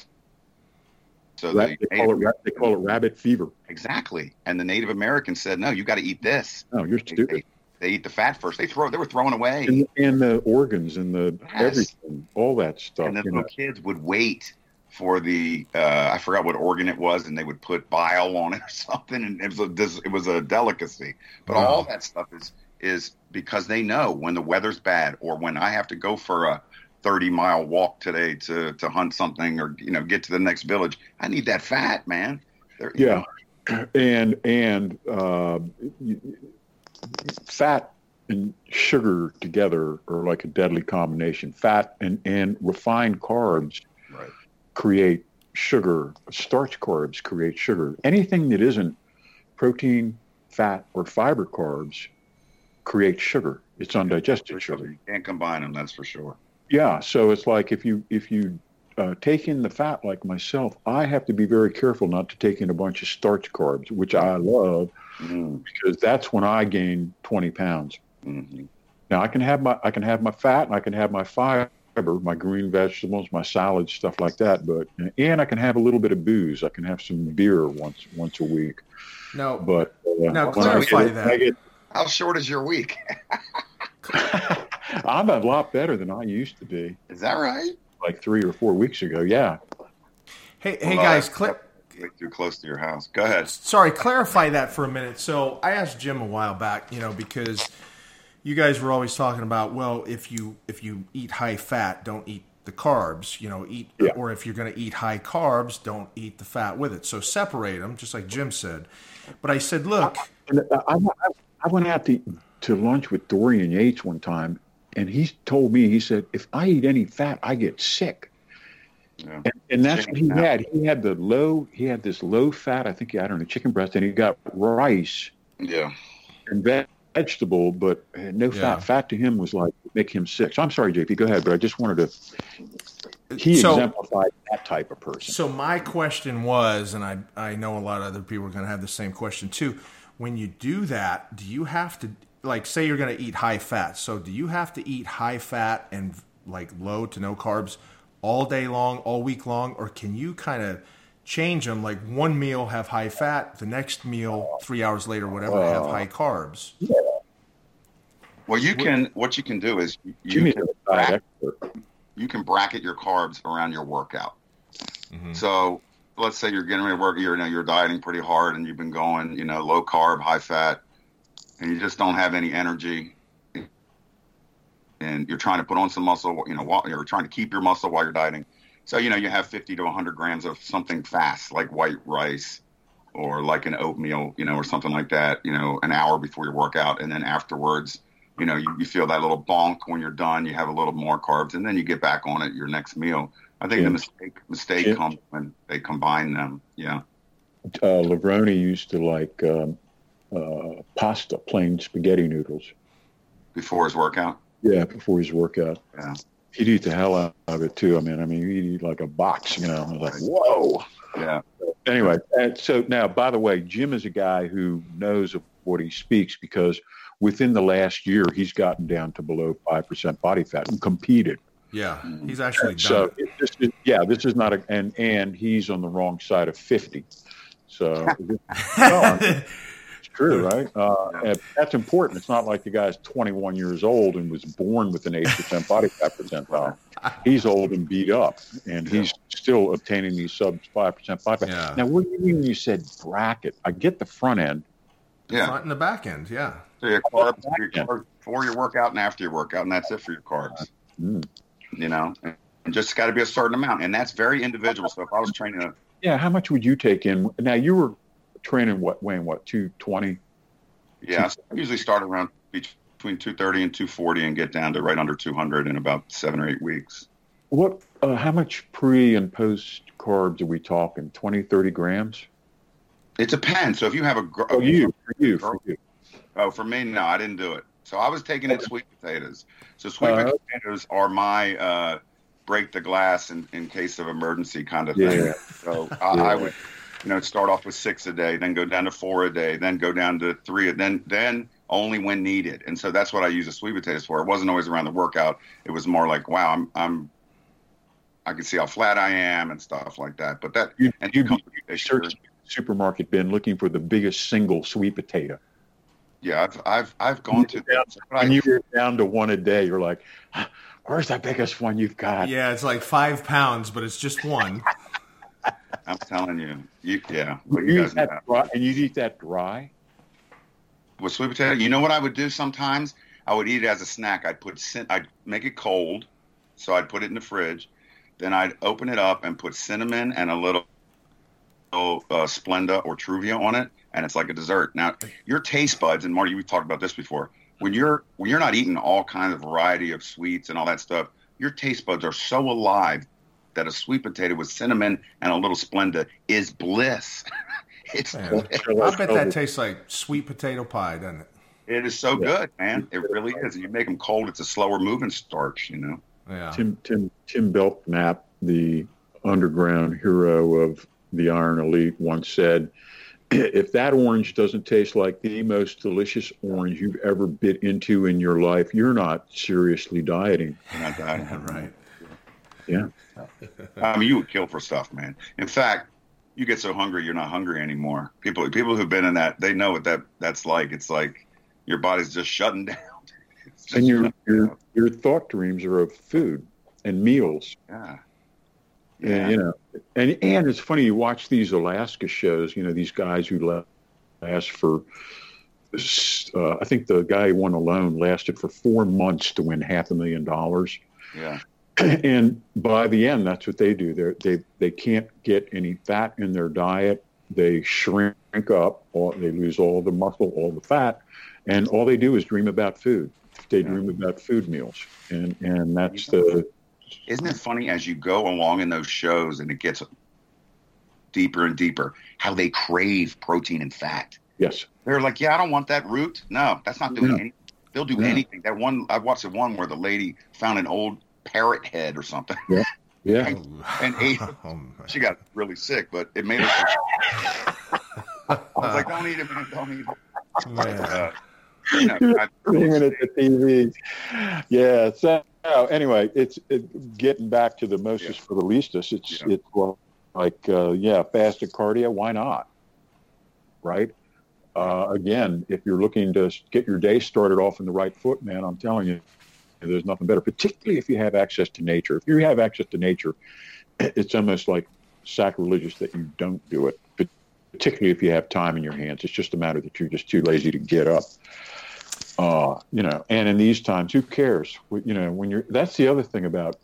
so the
they, call it, they call it rabbit fever.
exactly. And the Native Americans said, No, you gotta eat this.
No, you're stupid.
they, they eat the fat first. They throw they were throwing away.
And, and the organs and the
Yes.
everything, all that stuff.
and the
You know.
kids would wait for the uh, I forgot what organ it was, and they would put bile on it or [LAUGHS] something, and it was a, it was a delicacy. But wow. all that stuff is is because they know when the weather's bad or when I have to go for a 30 mile walk today to to hunt something or you know get to the next village. I need that fat, man.
They're, yeah, know. [CLEARS THROAT] and and uh, fat and sugar together are like a deadly combination. Fat and and refined carbs. Create sugar. Starch carbs create sugar. Anything that isn't protein, fat, or fiber carbs creates sugar. It's undigested sugar.
You can't combine them. That's for sure.
Yeah, so it's like if you if you uh, take in the fat like myself, I have to be very careful not to take in a bunch of starch carbs, which I love, mm. because that's when I gain twenty pounds. Mm-hmm. Now I can have my I can have my fat and I can have my fiber, my green vegetables, my salads, stuff like that. But and I can have a little bit of booze. I can have some beer once once a week.
No,
but
uh, now clarify get, that. Get,
How short is your week? [LAUGHS]
I'm a lot better than I used to be.
Is that right?
Like three or four weeks ago, yeah.
Hey, hey well, guys, cl-
too close to your house. Go ahead.
Sorry, clarify that for a minute. So I asked Jim a while back, you know, because you guys were always talking about, well, if you if you eat high fat, don't eat the carbs, you know, eat yeah. or if you're going to eat high carbs, don't eat the fat with it. So separate them, just like Jim said. But I said, look, uh,
I, I, I went out to to lunch with Dorian Yates one time, and he told me, he said, if I eat any fat, I get sick. Yeah. And, and, that's what he had. He had the low, he had this low fat, I think, I don't know, chicken breast, and he got rice.
Yeah.
And vegetable, but no yeah. fat. Fat to him was like make him sick. So I'm sorry, JP, go ahead, but I just wanted to. Uh, he so, exemplified that type of person.
So my question was, and I I know a lot of other people are going to have the same question too. When you do that, do you have to like say you're going to eat high fat. So do you have to eat high fat and like low to no carbs all day long, all week long, or can you kind of change them? Like one meal have high fat, the next meal three hours later, whatever, uh, have high carbs. Yeah.
Well, you can. What you can do is you, can, bracket, you can bracket your carbs around your workout. Mm-hmm. So let's say you're getting ready to work. You're you know, you're dieting pretty hard, and you've been going you know low carb, high fat and you just don't have any energy and you're trying to put on some muscle, you know, while you're trying to keep your muscle while you're dieting. So, you know, you have 50 to 100 grams of something fast like white rice or like an oatmeal, you know, or something like that, you know, an hour before your workout. And then afterwards, you know, you, you feel that little bonk when you're done, you have a little more carbs and then you get back on it your next meal. I think yeah. the mistake mistake yeah. comes when they combine them. Yeah.
Uh, Levrone used to like um, uh, pasta, plain spaghetti noodles.
Before his workout?
Yeah, before his workout.
Yeah.
He'd eat the hell out of it too. I mean, I mean, he'd eat like a box, you know. I was like, whoa.
Yeah.
Anyway, so now, by the way, Jim is a guy who knows of what he speaks because within the last year, he's gotten down to below five percent body fat and competed.
Yeah, he's actually
so. It, this is, yeah, this is not a and and he's on the wrong side of fifty. So. [LAUGHS] no, [LAUGHS] true, [LAUGHS] right? Uh, that's important. It's not like the guy's 21 years old and was born with an 8% body fat percentile. [LAUGHS] He's old and beat up, and yeah. he's still obtaining these sub 5% body fat. Yeah. Now, what do you mean when you said bracket? I get the front end.
Yeah. Front and the back end, yeah.
So your carbs, your carbs before your workout and after your workout, and that's it for your carbs. Mm. You know, and just got to be a certain amount, and that's very individual. So if I was training a
yeah, how much would you take in? Now you were training what weighing what 220
yeah i usually start around between 230 and 240 and get down to right under 200 in about seven or eight weeks.
What uh, how much pre and post carbs are we talking? 20 30 grams?
It depends. So if you have a
oh you for you, for you.
oh for me no i didn't do it. So i was taking in sweet potatoes. So sweet uh, potatoes are my uh, break the glass in, in case of emergency kind of thing. Yeah. so I, yeah. I would you know, start off with six a day, then go down to four a day, then go down to three, then then only when needed. And so that's what I use the sweet potatoes for. It wasn't always around the workout. It was more like, wow, I'm I'm I can see how flat I am and stuff like that. But that
you, and you come search supermarket bin looking for the biggest single sweet potato.
Yeah, I've I've I've gone to
down, when you're down to one a day, you're like, where's that biggest one you've got?
Yeah, it's like five pounds, but it's just one. [LAUGHS]
I'm telling you, you yeah. Well,
You
you guys know
dry, and you eat that dry.
with sweet potato. You know what I would do sometimes? I would eat it as a snack. I'd put I'd make it cold, so I'd put it in the fridge. Then I'd open it up and put cinnamon and a little, little uh, Splenda or Truvia on it, and it's like a dessert. Now, your taste buds, and Marty, we've talked about this before. When you're when you're not eating all kinds of variety of sweets and all that stuff, your taste buds are so alive that a sweet potato with cinnamon and a little Splenda is bliss. [LAUGHS] it's
Man,
bliss.
I bet that tastes like sweet potato pie, doesn't it?
It is so good, man. It really is. You make them cold; it's a slower moving starch. You know.
Yeah.
Tim Tim Tim Belknap, the underground hero of the Iron Elite, once said, [CLEARS THROAT] "If that orange doesn't taste like the most delicious orange you've ever bit into in your life, you're not seriously dieting."
You're not dying. [LAUGHS]
right.
Yeah. [LAUGHS]
I mean, you would kill for stuff, man. In fact, you get so hungry, you're not hungry anymore. People, people who've been in that, they know what that that's like. It's like your body's just shutting [LAUGHS] down. Just
And your your your thought dreams are of food and meals.
yeah,
And, you know, and and it's funny you watch these Alaska shows. You know, these guys who la- last for. Uh, I think the guy who won alone lasted for four months to win half a million dollars.
yeah, [CLEARS THROAT]
and by the end, that's what they do. They're, they they can't get any fat in their diet. They shrink up. All, they lose all the muscle, all the fat, and all they do is dream about food. They dream about food meals, and and that's the
Isn't it funny as you go along in those shows and it gets deeper and deeper how they crave protein and fat?
yes.
They're like, yeah, I don't want that root. No, that's not doing
Yeah.
anything. They'll do anything. That one, I watched the one where the lady found an old parrot head or something
Yeah, Yeah.
and ate. [LAUGHS]
Oh.
She got really sick, but it made her. I was like, don't eat it, man. Don't eat it.
Man.
Uh, you know, I-
screaming at the TV. Yeah. So anyway, it's it, getting back to the Moses
Yeah.
for the leastest. It's
Yeah.
it's well, like uh, yeah, fasted cardio. Why not? Right. Uh, again, if you're looking to get your day started off in the right foot, man, I'm telling you, there's nothing better. Particularly if you have access to nature. If you have access to nature, [CLEARS THROAT] it's almost like sacrilegious that you don't do it. Particularly if you have time in your hands, it's just a matter that you're just too lazy to get up. Uh, you know, and in these times, who cares? You know, when you're that's the other thing about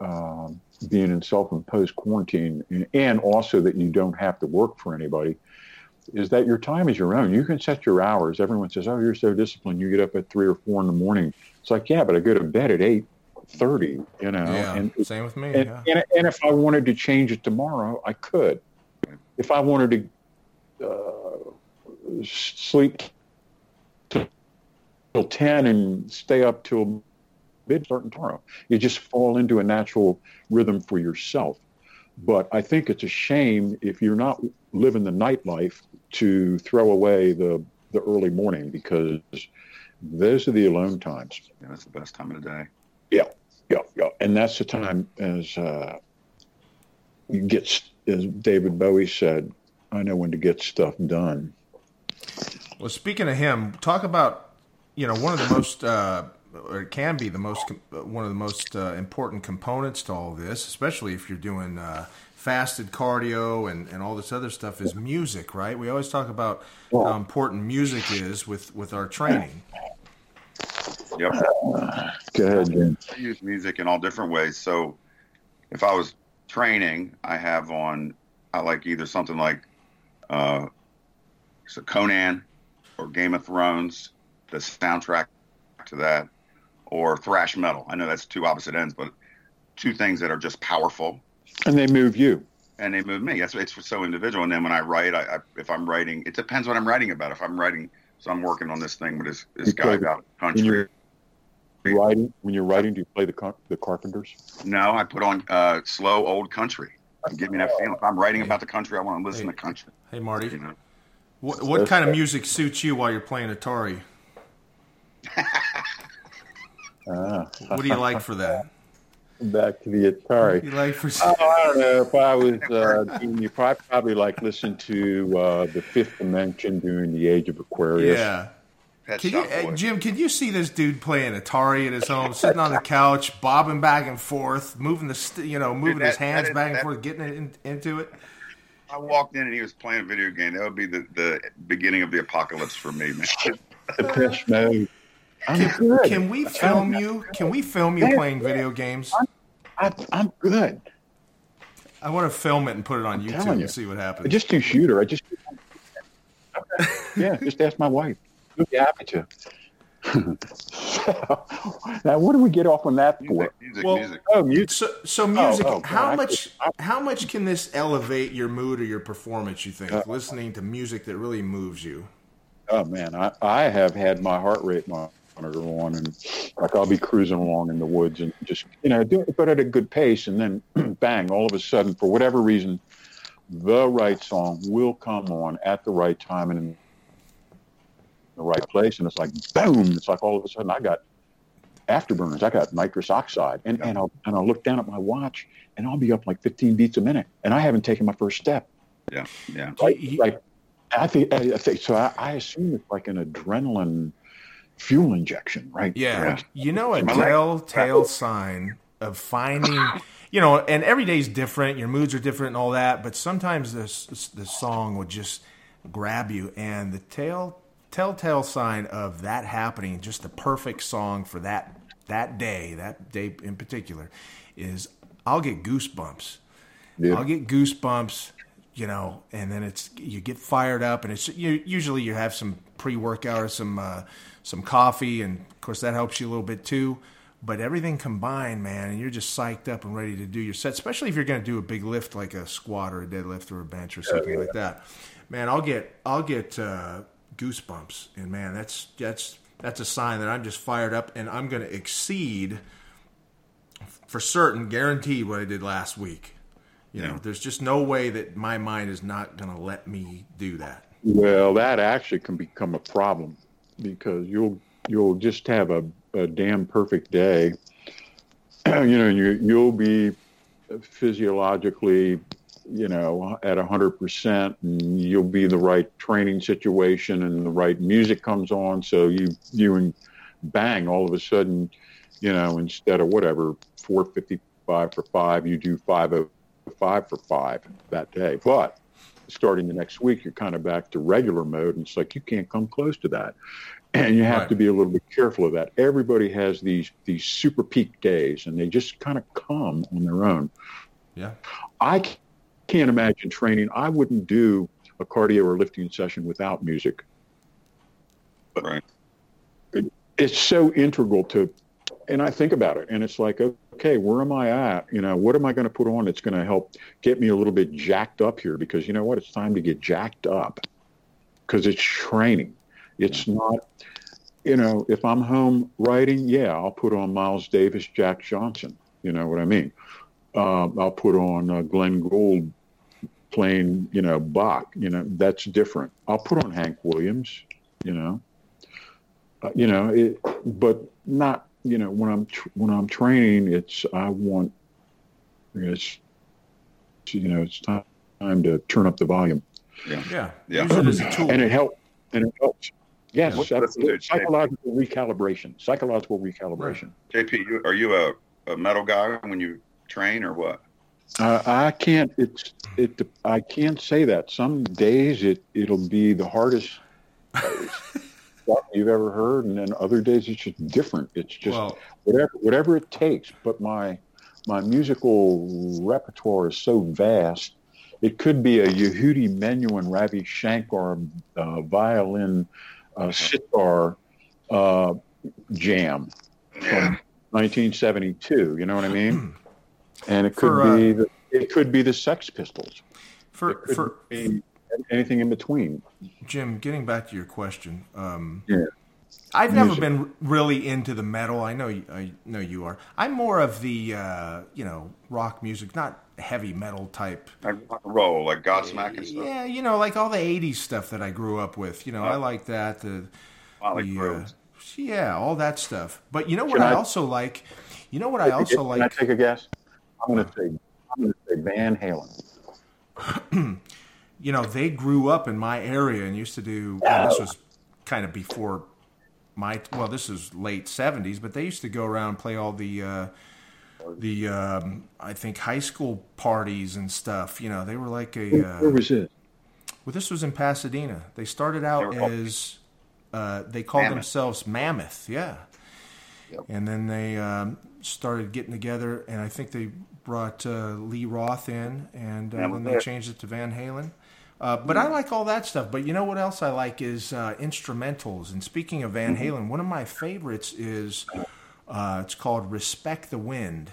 um, being in self-imposed quarantine, and, and also that you don't have to work for anybody, is that your time is your own. You can set your hours. Everyone says, "Oh, you're so disciplined. You get up at three or four in the morning." It's like, yeah, but I go to bed at eight thirty. You know,
Yeah.
and
Same with me.
and,
yeah.
and, and if I wanted to change it tomorrow, I could. If I wanted to uh, sleep till, 10 and stay up till mid starting tomorrow, you just fall into a natural rhythm for yourself. But I think it's a shame if you're not living the nightlife to throw away the, the early morning because those are the alone times.
yeah, that's the best time of the day.
Yeah, yeah, yeah. and that's the time as uh, you get, as David Bowie said, I know when to get stuff done.
Well, speaking of him, talk about you know one of the most, uh, or it can be the most, uh, one of the most uh, important components to all this, especially if you're doing uh, fasted cardio and, and all this other stuff, is music, right? We always talk about how important music is with with our training.
Yep.
Go ahead, Jim.
I use music in all different ways. So if I was training, I have on, I like either something like uh, so Conan or Game of Thrones, the soundtrack to that, or thrash metal. I know that's two opposite ends, but two things that are just powerful
And they move you.
and they move me. That's it's so individual. And then when I write, I, I if I'm writing, it depends what I'm writing about. If I'm writing, so I'm working on this thing with this this
You
guy
play
about
When
country.
you're writing, when you're writing, do you play the the Carpenters?
No, I put on uh, slow old country. Give me that feeling. If I'm writing about the country, I want to listen to country.
Hey, Marty,
You know,
what, what kind of music suits you while you're playing Atari? [LAUGHS]
Ah,
What do you like for that? [LAUGHS]
back to the Atari.
You like for
Oh, I don't know. If I was, uh, you probably, probably like listen to uh, the Fifth Dimension during the Age of Aquarius.
yeah.
Pet
Can you, uh, Jim? Can you see this dude playing Atari at his home, sitting on the couch, bobbing back and forth, moving the st- you know moving
Dude,
his hands
that is-
back and forth, getting it in, into it?
I walked in and he was playing a video game, that would be the, the beginning of the apocalypse for me, man. [LAUGHS]
Depeche Mode. I'm
Can,
good.
can we film you? Can we film you playing video games?
I, I'm good.
I want to film it and put it on YouTube
telling you.
and see what
I
happens.
just do shooter. I just yeah. Just ask my wife. She'll be happy to. so, [LAUGHS] now, what do we get off on that for?
Music, music,
Well,
music.
Oh, music.
So, so music.
oh, God,
how
I
much?
could-
How much can this elevate your mood or your performance? You think
Uh,
listening to music that really moves you?
Oh man, I, I have had my heart rate monitor on, and like I'll be cruising along in the woods and just you know do it, but at a good pace, and then [CLEARS THROAT] bang, all of a sudden, for whatever reason, the right song will come on at the right time and in the right place, and it's like boom! It's like all of a sudden I got afterburners, I got nitrous oxide, and and I'll and I'll look down at my watch, and I'll be up like 15 beats a minute, and I haven't taken my first step.
Yeah, yeah.
Right,
You-
right. I think, I think so. I, I assume it's like an adrenaline fuel injection, right?
Yeah.
Like,
You know, a telltale sign of finding, [LAUGHS] you know, and every day's different. Your moods are different and all that. But sometimes this the song will just grab you, and the tell telltale sign of that happening, just the perfect song for that that day, that day in particular, is I'll get goosebumps.
Yeah.
I'll get goosebumps, you know, and then it's you get fired up, and it's you, usually you have some pre workout or some uh, some coffee, and of course that helps you a little bit too. But everything combined, man, and you're just psyched up and ready to do your set, especially if you're going to do a big lift like a squat or a deadlift or a bench or something like that. Man, I'll get I'll get uh, goosebumps, and man, that's that's that's a sign that I'm just fired up, and I'm going to exceed for certain, guaranteed what I did last week. You know,
Yeah.
there's just no way that my mind is not going to let me do that.
Well, that actually can become a problem because you'll you'll just have a, a damn perfect day. [CLEARS THROAT] you know, you you'll be physiologically, you know, at hundred percent, and you'll be the right training situation, and the right music comes on, so you you and bang, all of a sudden, you know, instead of whatever four fifty five for five, you do five oh five for five that day, but starting the next week, you're kind of back to regular mode. And it's like you can't come close to that. And you have
Right.
to be a little bit careful of that. Everybody has these these super peak days and they just kind of come on their own.
Yeah.
I can't imagine training. I wouldn't do a cardio or lifting session without music.
Right.
It's so integral to and I think about it and it's like, okay, where am I at? You know, what am I going to put on that's going to help get me a little bit jacked up here? Because you know what? It's time to get jacked up because it's training. It's not, you know, if I'm home writing, yeah, I'll put on Miles Davis, Jack Johnson. You know what I mean? Um, I'll put on uh, Glenn Gould playing, you know, Bach. You know, that's different. I'll put on Hank Williams. You know, uh, you know, it, but not. You know, when I'm tr- when I'm training, it's I want it's you know it's time time to turn up the volume,
Yeah.
Yeah.
Use it as a tool.
and it helps. And it helps. Yes,
What's-
that's
what's the-
psychological recalibration. Psychological recalibration.
JP, you, are you a, a metal guy when you train or what?
Uh, I can't. It's it. I can't say that. Some days it it'll be the hardest you've ever heard, and then other days it's just different. It's just
well,
whatever whatever it takes. But my my musical repertoire is so vast. It could be a Yehudi Menuhin, Ravi Shankar uh, violin, uh, sitar uh, jam
from
1972. You know what I mean? [CLEARS THROAT] And it could
For, uh,
be the, it could be the Sex Pistols.
for for
be anything in between.
Jim, getting back to your question, um,
Yeah.
I've never
Music.
been really into the metal. I know, you- I know you are. I'm more of the uh, you know rock music, not heavy metal type.
Like rock and roll, like Godsmack and stuff.
Yeah, you know, like all the '80s stuff that I grew up with. You know, I
Oh.
like that. The,
Motley
the, uh, yeah, all that stuff. But you know what I,
I-
also like? You know what I also
Can I
like?
take a guess? I'm going to say I'm going to say Van Halen. [CLEARS THROAT]
you know, they grew up in my area and used to do. Well, this was kind of before my. Well, this is late '70s, but they used to go around and play all the uh, the um, I think high school parties and stuff. You know, they were like a. Uh,
Where was it?
well, this was in Pasadena. They started out
They
as uh, they called
Mammoth.
themselves Mammoth, yeah.
Yep.
And then they um, started getting together, and I think they brought uh, Lee Roth in, and uh,
That
then they
it.
changed it to Van Halen. Uh, but I like all that stuff. But you know what else I like is uh, instrumentals. And speaking of Van Halen, one of my favorites is uh, it's called "Respect the Wind."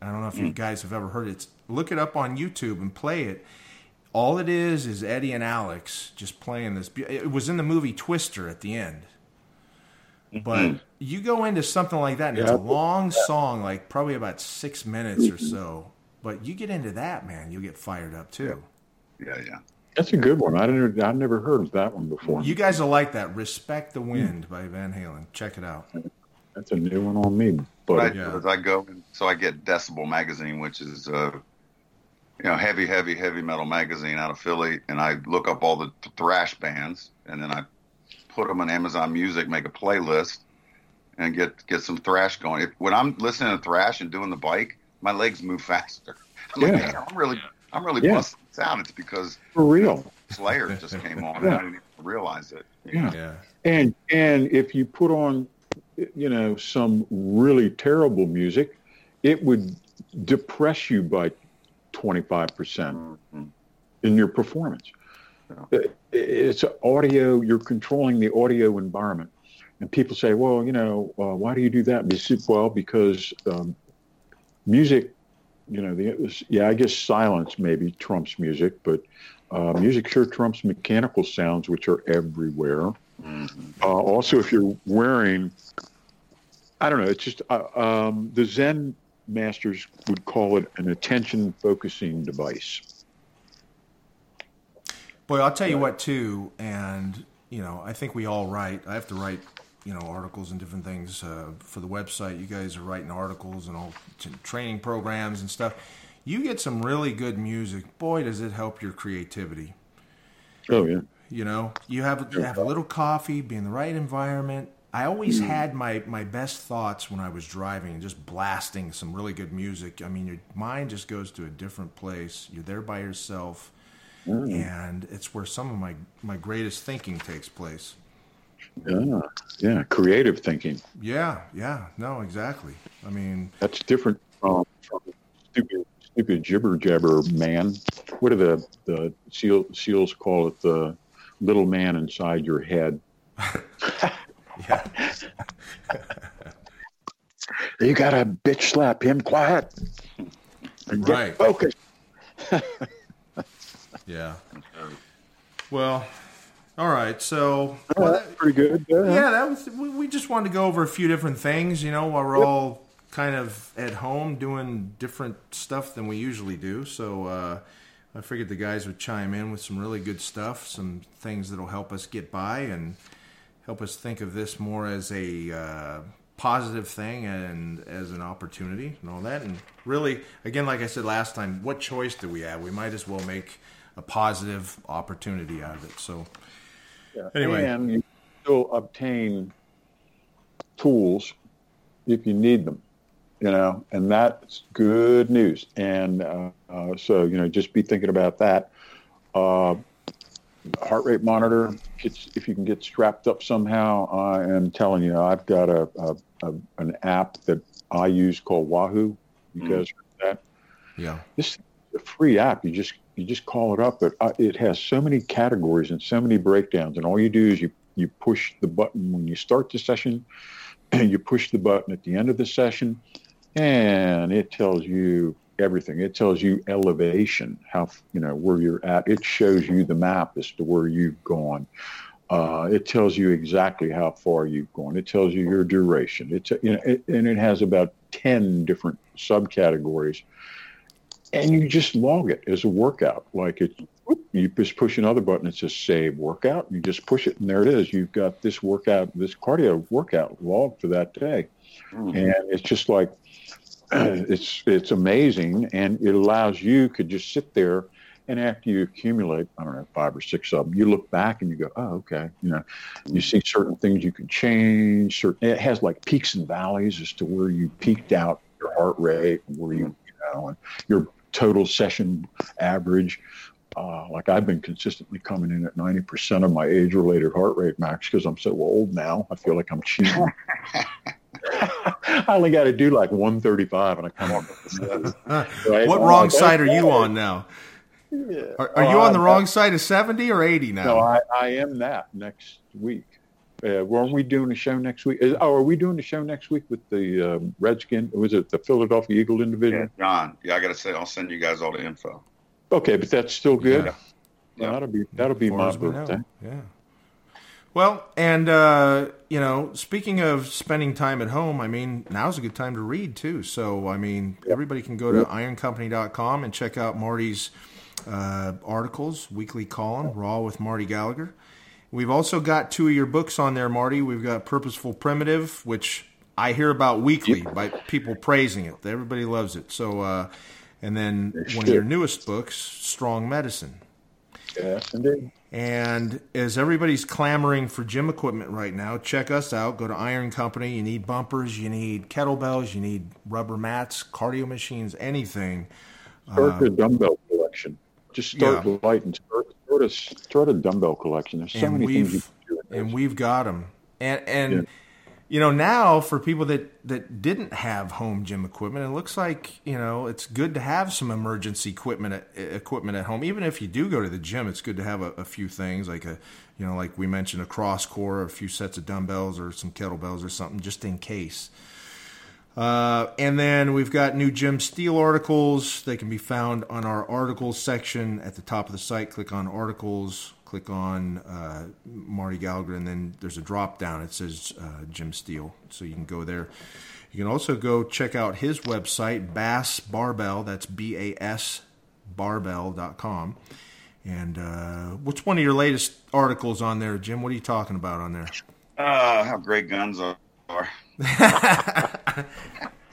I don't know if you guys have ever heard it. It's, look it up on YouTube and play it. All it is is Eddie and Alex just playing this. It was in the movie Twister at the end. But you go into something like that, and it's a long song, like probably about six minutes or so. But you get into that, man, you get fired up too.
Yeah, yeah.
That's a good one. I didn't. I never heard of that one before.
You guys will like that. "Respect the Wind" by Van Halen. Check it out.
That's a new one on me.
But I,
Yeah.
as I go, so I get Decibel magazine, which is uh, you know heavy, heavy, heavy metal magazine out of Philly, and I look up all the thrash bands, and then I put them on Amazon Music, make a playlist, and get get some thrash going. If, when I'm listening to thrash and doing the bike, my legs move [LAUGHS] faster. I'm like,
Yeah.
"Man, I'm really, I'm really
Yeah.
Sound. It's because
for real.
Slayer just came on, and I didn't even realize it.
Yeah.
Yeah.
And and if you put on, you know, some really terrible music, it would depress you by twenty five percent
Mhm.
in your performance. It- It's audio. You're controlling the audio environment, and people say, "Well, you know, uh, why do you do that?" Well, because um, music, you know, the yeah, I guess silence maybe trumps music, but uh, music sure trumps mechanical sounds, which are everywhere.
Mhm.
Uh, also, if you're wearing, I don't know, it's just uh, um, the Zen masters would call it an attention focusing device.
Boy, I'll tell you what too, and you know, I think we all write. I have to write, you know, articles and different things uh, for the website. You guys are writing articles and all t- training programs and stuff. You get some really good music. Boy, does it help your creativity.
Oh yeah,
You know, you have you have a little coffee, be in the right environment. I always had my my best thoughts when I was driving and just blasting some really good music. I mean, your mind just goes to a different place. You're there by yourself, and it's where some of my my greatest thinking takes place.
Yeah, yeah. Creative thinking.
Yeah, yeah, no, exactly. I mean,
That's different from, from stupid, stupid jibber jabber man. What do the the seal, seals call it? The little man inside your head.
yeah, [LAUGHS]
You gotta bitch slap him quiet. And get
Right.
focused. [LAUGHS]
yeah. Well, all right. So,
Oh,
well, that-
pretty good. Yeah.
yeah, that was. We, we just wanted to go over a few different things. You know, while we're all kind of at home doing different stuff than we usually do. So uh, I figured the guys would chime in with some really good stuff, some things that'll help us get by and help us think of this more as a uh, positive thing and as an opportunity and all that. And really, again, like I said last time, what choice do we have? We might as well make a positive opportunity out of it. So.
Yeah.
Anyway.
And you still obtain tools if you need them, you know, and that's good news. And uh, uh, so, you know, just be thinking about that. Uh, heart rate monitor, if you can get strapped up somehow, I am telling you, I've got a, a, a an app that I use called Wahoo. You
Mm.
guys heard that?
Yeah.
this is a free app. You just you just call it up, but uh, it has so many categories and so many breakdowns. And all you do is you you push the button when you start the session, and [CLEARS THROAT] you push the button at the end of the session, and it tells you everything. It tells you elevation, how you know where you're at. It shows you the map as to where you've gone. Uh, it tells you exactly how far you've gone. It tells you your duration. It's you know, it, and it has about ten different subcategories and you just log it as a workout. Like it, you just push another button that says save workout. You just push it, and there it is. You've got this workout, this cardio workout log for that day,
Mhm.
and it's just like [CLEARS THROAT] it's it's amazing, and it allows you could just sit there. And after you accumulate, I don't know, five or six of them, you look back and you go, oh, okay. You know, you see certain things you can change. Certain, it has like peaks and valleys as to where you peaked out your heart rate, where you, you know, and your total session average. Uh, like I've been consistently coming in at 90% of my age related heart rate max because I'm so old now. I feel like I'm [LAUGHS] cheating. I only got to do like 135 and I come up. [LAUGHS]
right? What wrong side are you on now? Yeah. Are, are you on the wrong side of 70 or 80 now?
No, I, I am that next week. Uh, weren't we doing a show next week? Is, oh, are we doing the show next week with the um, Redskin? Was it the Philadelphia Eagle Division?
Yeah, John. Yeah, I got to say, I'll send you guys all the info.
Okay, but that's still good. Yeah, yeah. that'll be that'll be my birthday.
Yeah. Well, and uh, you know, speaking of spending time at home, I mean, now's a good time to read too. So, I mean, yep. everybody can go to yep. ironcompany.com and check out Marty's uh, articles, weekly column, Raw with Marty Gallagher. We've also got two of your books on there, Marty. We've got Purposeful Primitive, which I hear about weekly by people praising it. Everybody loves it. So, uh, and then one of your newest books, Strong Medicine.
Yes, indeed.
And as everybody's clamoring for gym equipment right now, check us out. Go to Iron Company. You need bumpers, you need kettlebells, you need rubber mats, cardio machines, anything.
Start uh, the dumbbell collection. Just start yeah. light and start, start, a, start a dumbbell collection. There's so and many things you can do.
And we've got them. And, and yeah you know now for people that that didn't have home gym equipment it looks like you know it's good to have some emergency equipment at, equipment at home even if you do go to the gym it's good to have a, a few things like a you know like we mentioned a CrossCore a few sets of dumbbells or some kettlebells or something just in case uh, and then we've got new Jim Steel articles they can be found on our articles section at the top of the site click on articles click on uh, Marty Gallagher, and then there's a drop down. It says uh, Jim Steel, so you can go there. You can also go check out his website, Bass Barbell. That's B A S barbell.com. And uh, what's one of your latest articles on there, Jim? What are you talking about on there?
Uh, how great guns are.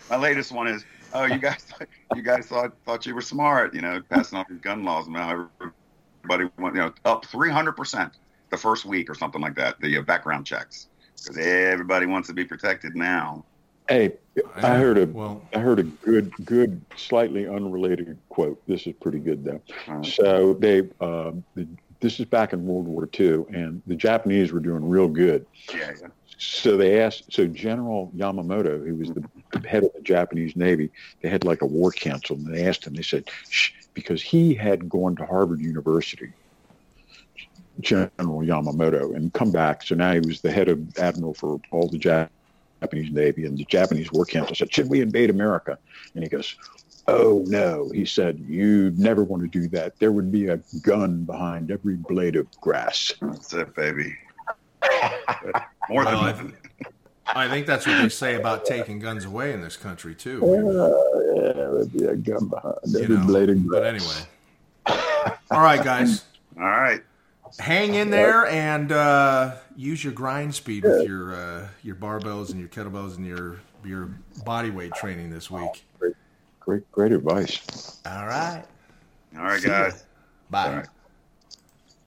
My latest one is, oh, you guys, you guys thought thought you were smart, you know, passing off these gun laws. Now everybody went, you know, up 300% the first week or something like that, the uh, background checks, because everybody wants to be protected now.
Hey, I heard a well, I heard a good, good, slightly unrelated quote. This is pretty good though. Uh, so they, um, the, this is back in World War II, and the Japanese were doing real good.
Yeah, yeah.
So they asked, so General Yamamoto, who was the head of the Japanese Navy, they had like a war council, and they asked him. They said, Shh, because he had gone to Harvard University, General Yamamoto, and come back. So now he was the head of admiral for all the Japanese Navy, and the Japanese War Council said, "Should we invade America?" And he goes, "Oh no," he said. you'd never want to do that. There would be a gun behind every blade of grass."
That's it, baby. [LAUGHS] More than
well, I think that's what they say about taking guns away in this country too.
Uh, yeah, there'd be a gun behind every know, blade of.
But anyway, all right, guys. [LAUGHS]
All right,
hang in there and uh, use your grind speed with your uh, your barbells and your kettlebells and your your body weight training this week.
Great, great, great advice.
All right.
All right, guys.
Bye.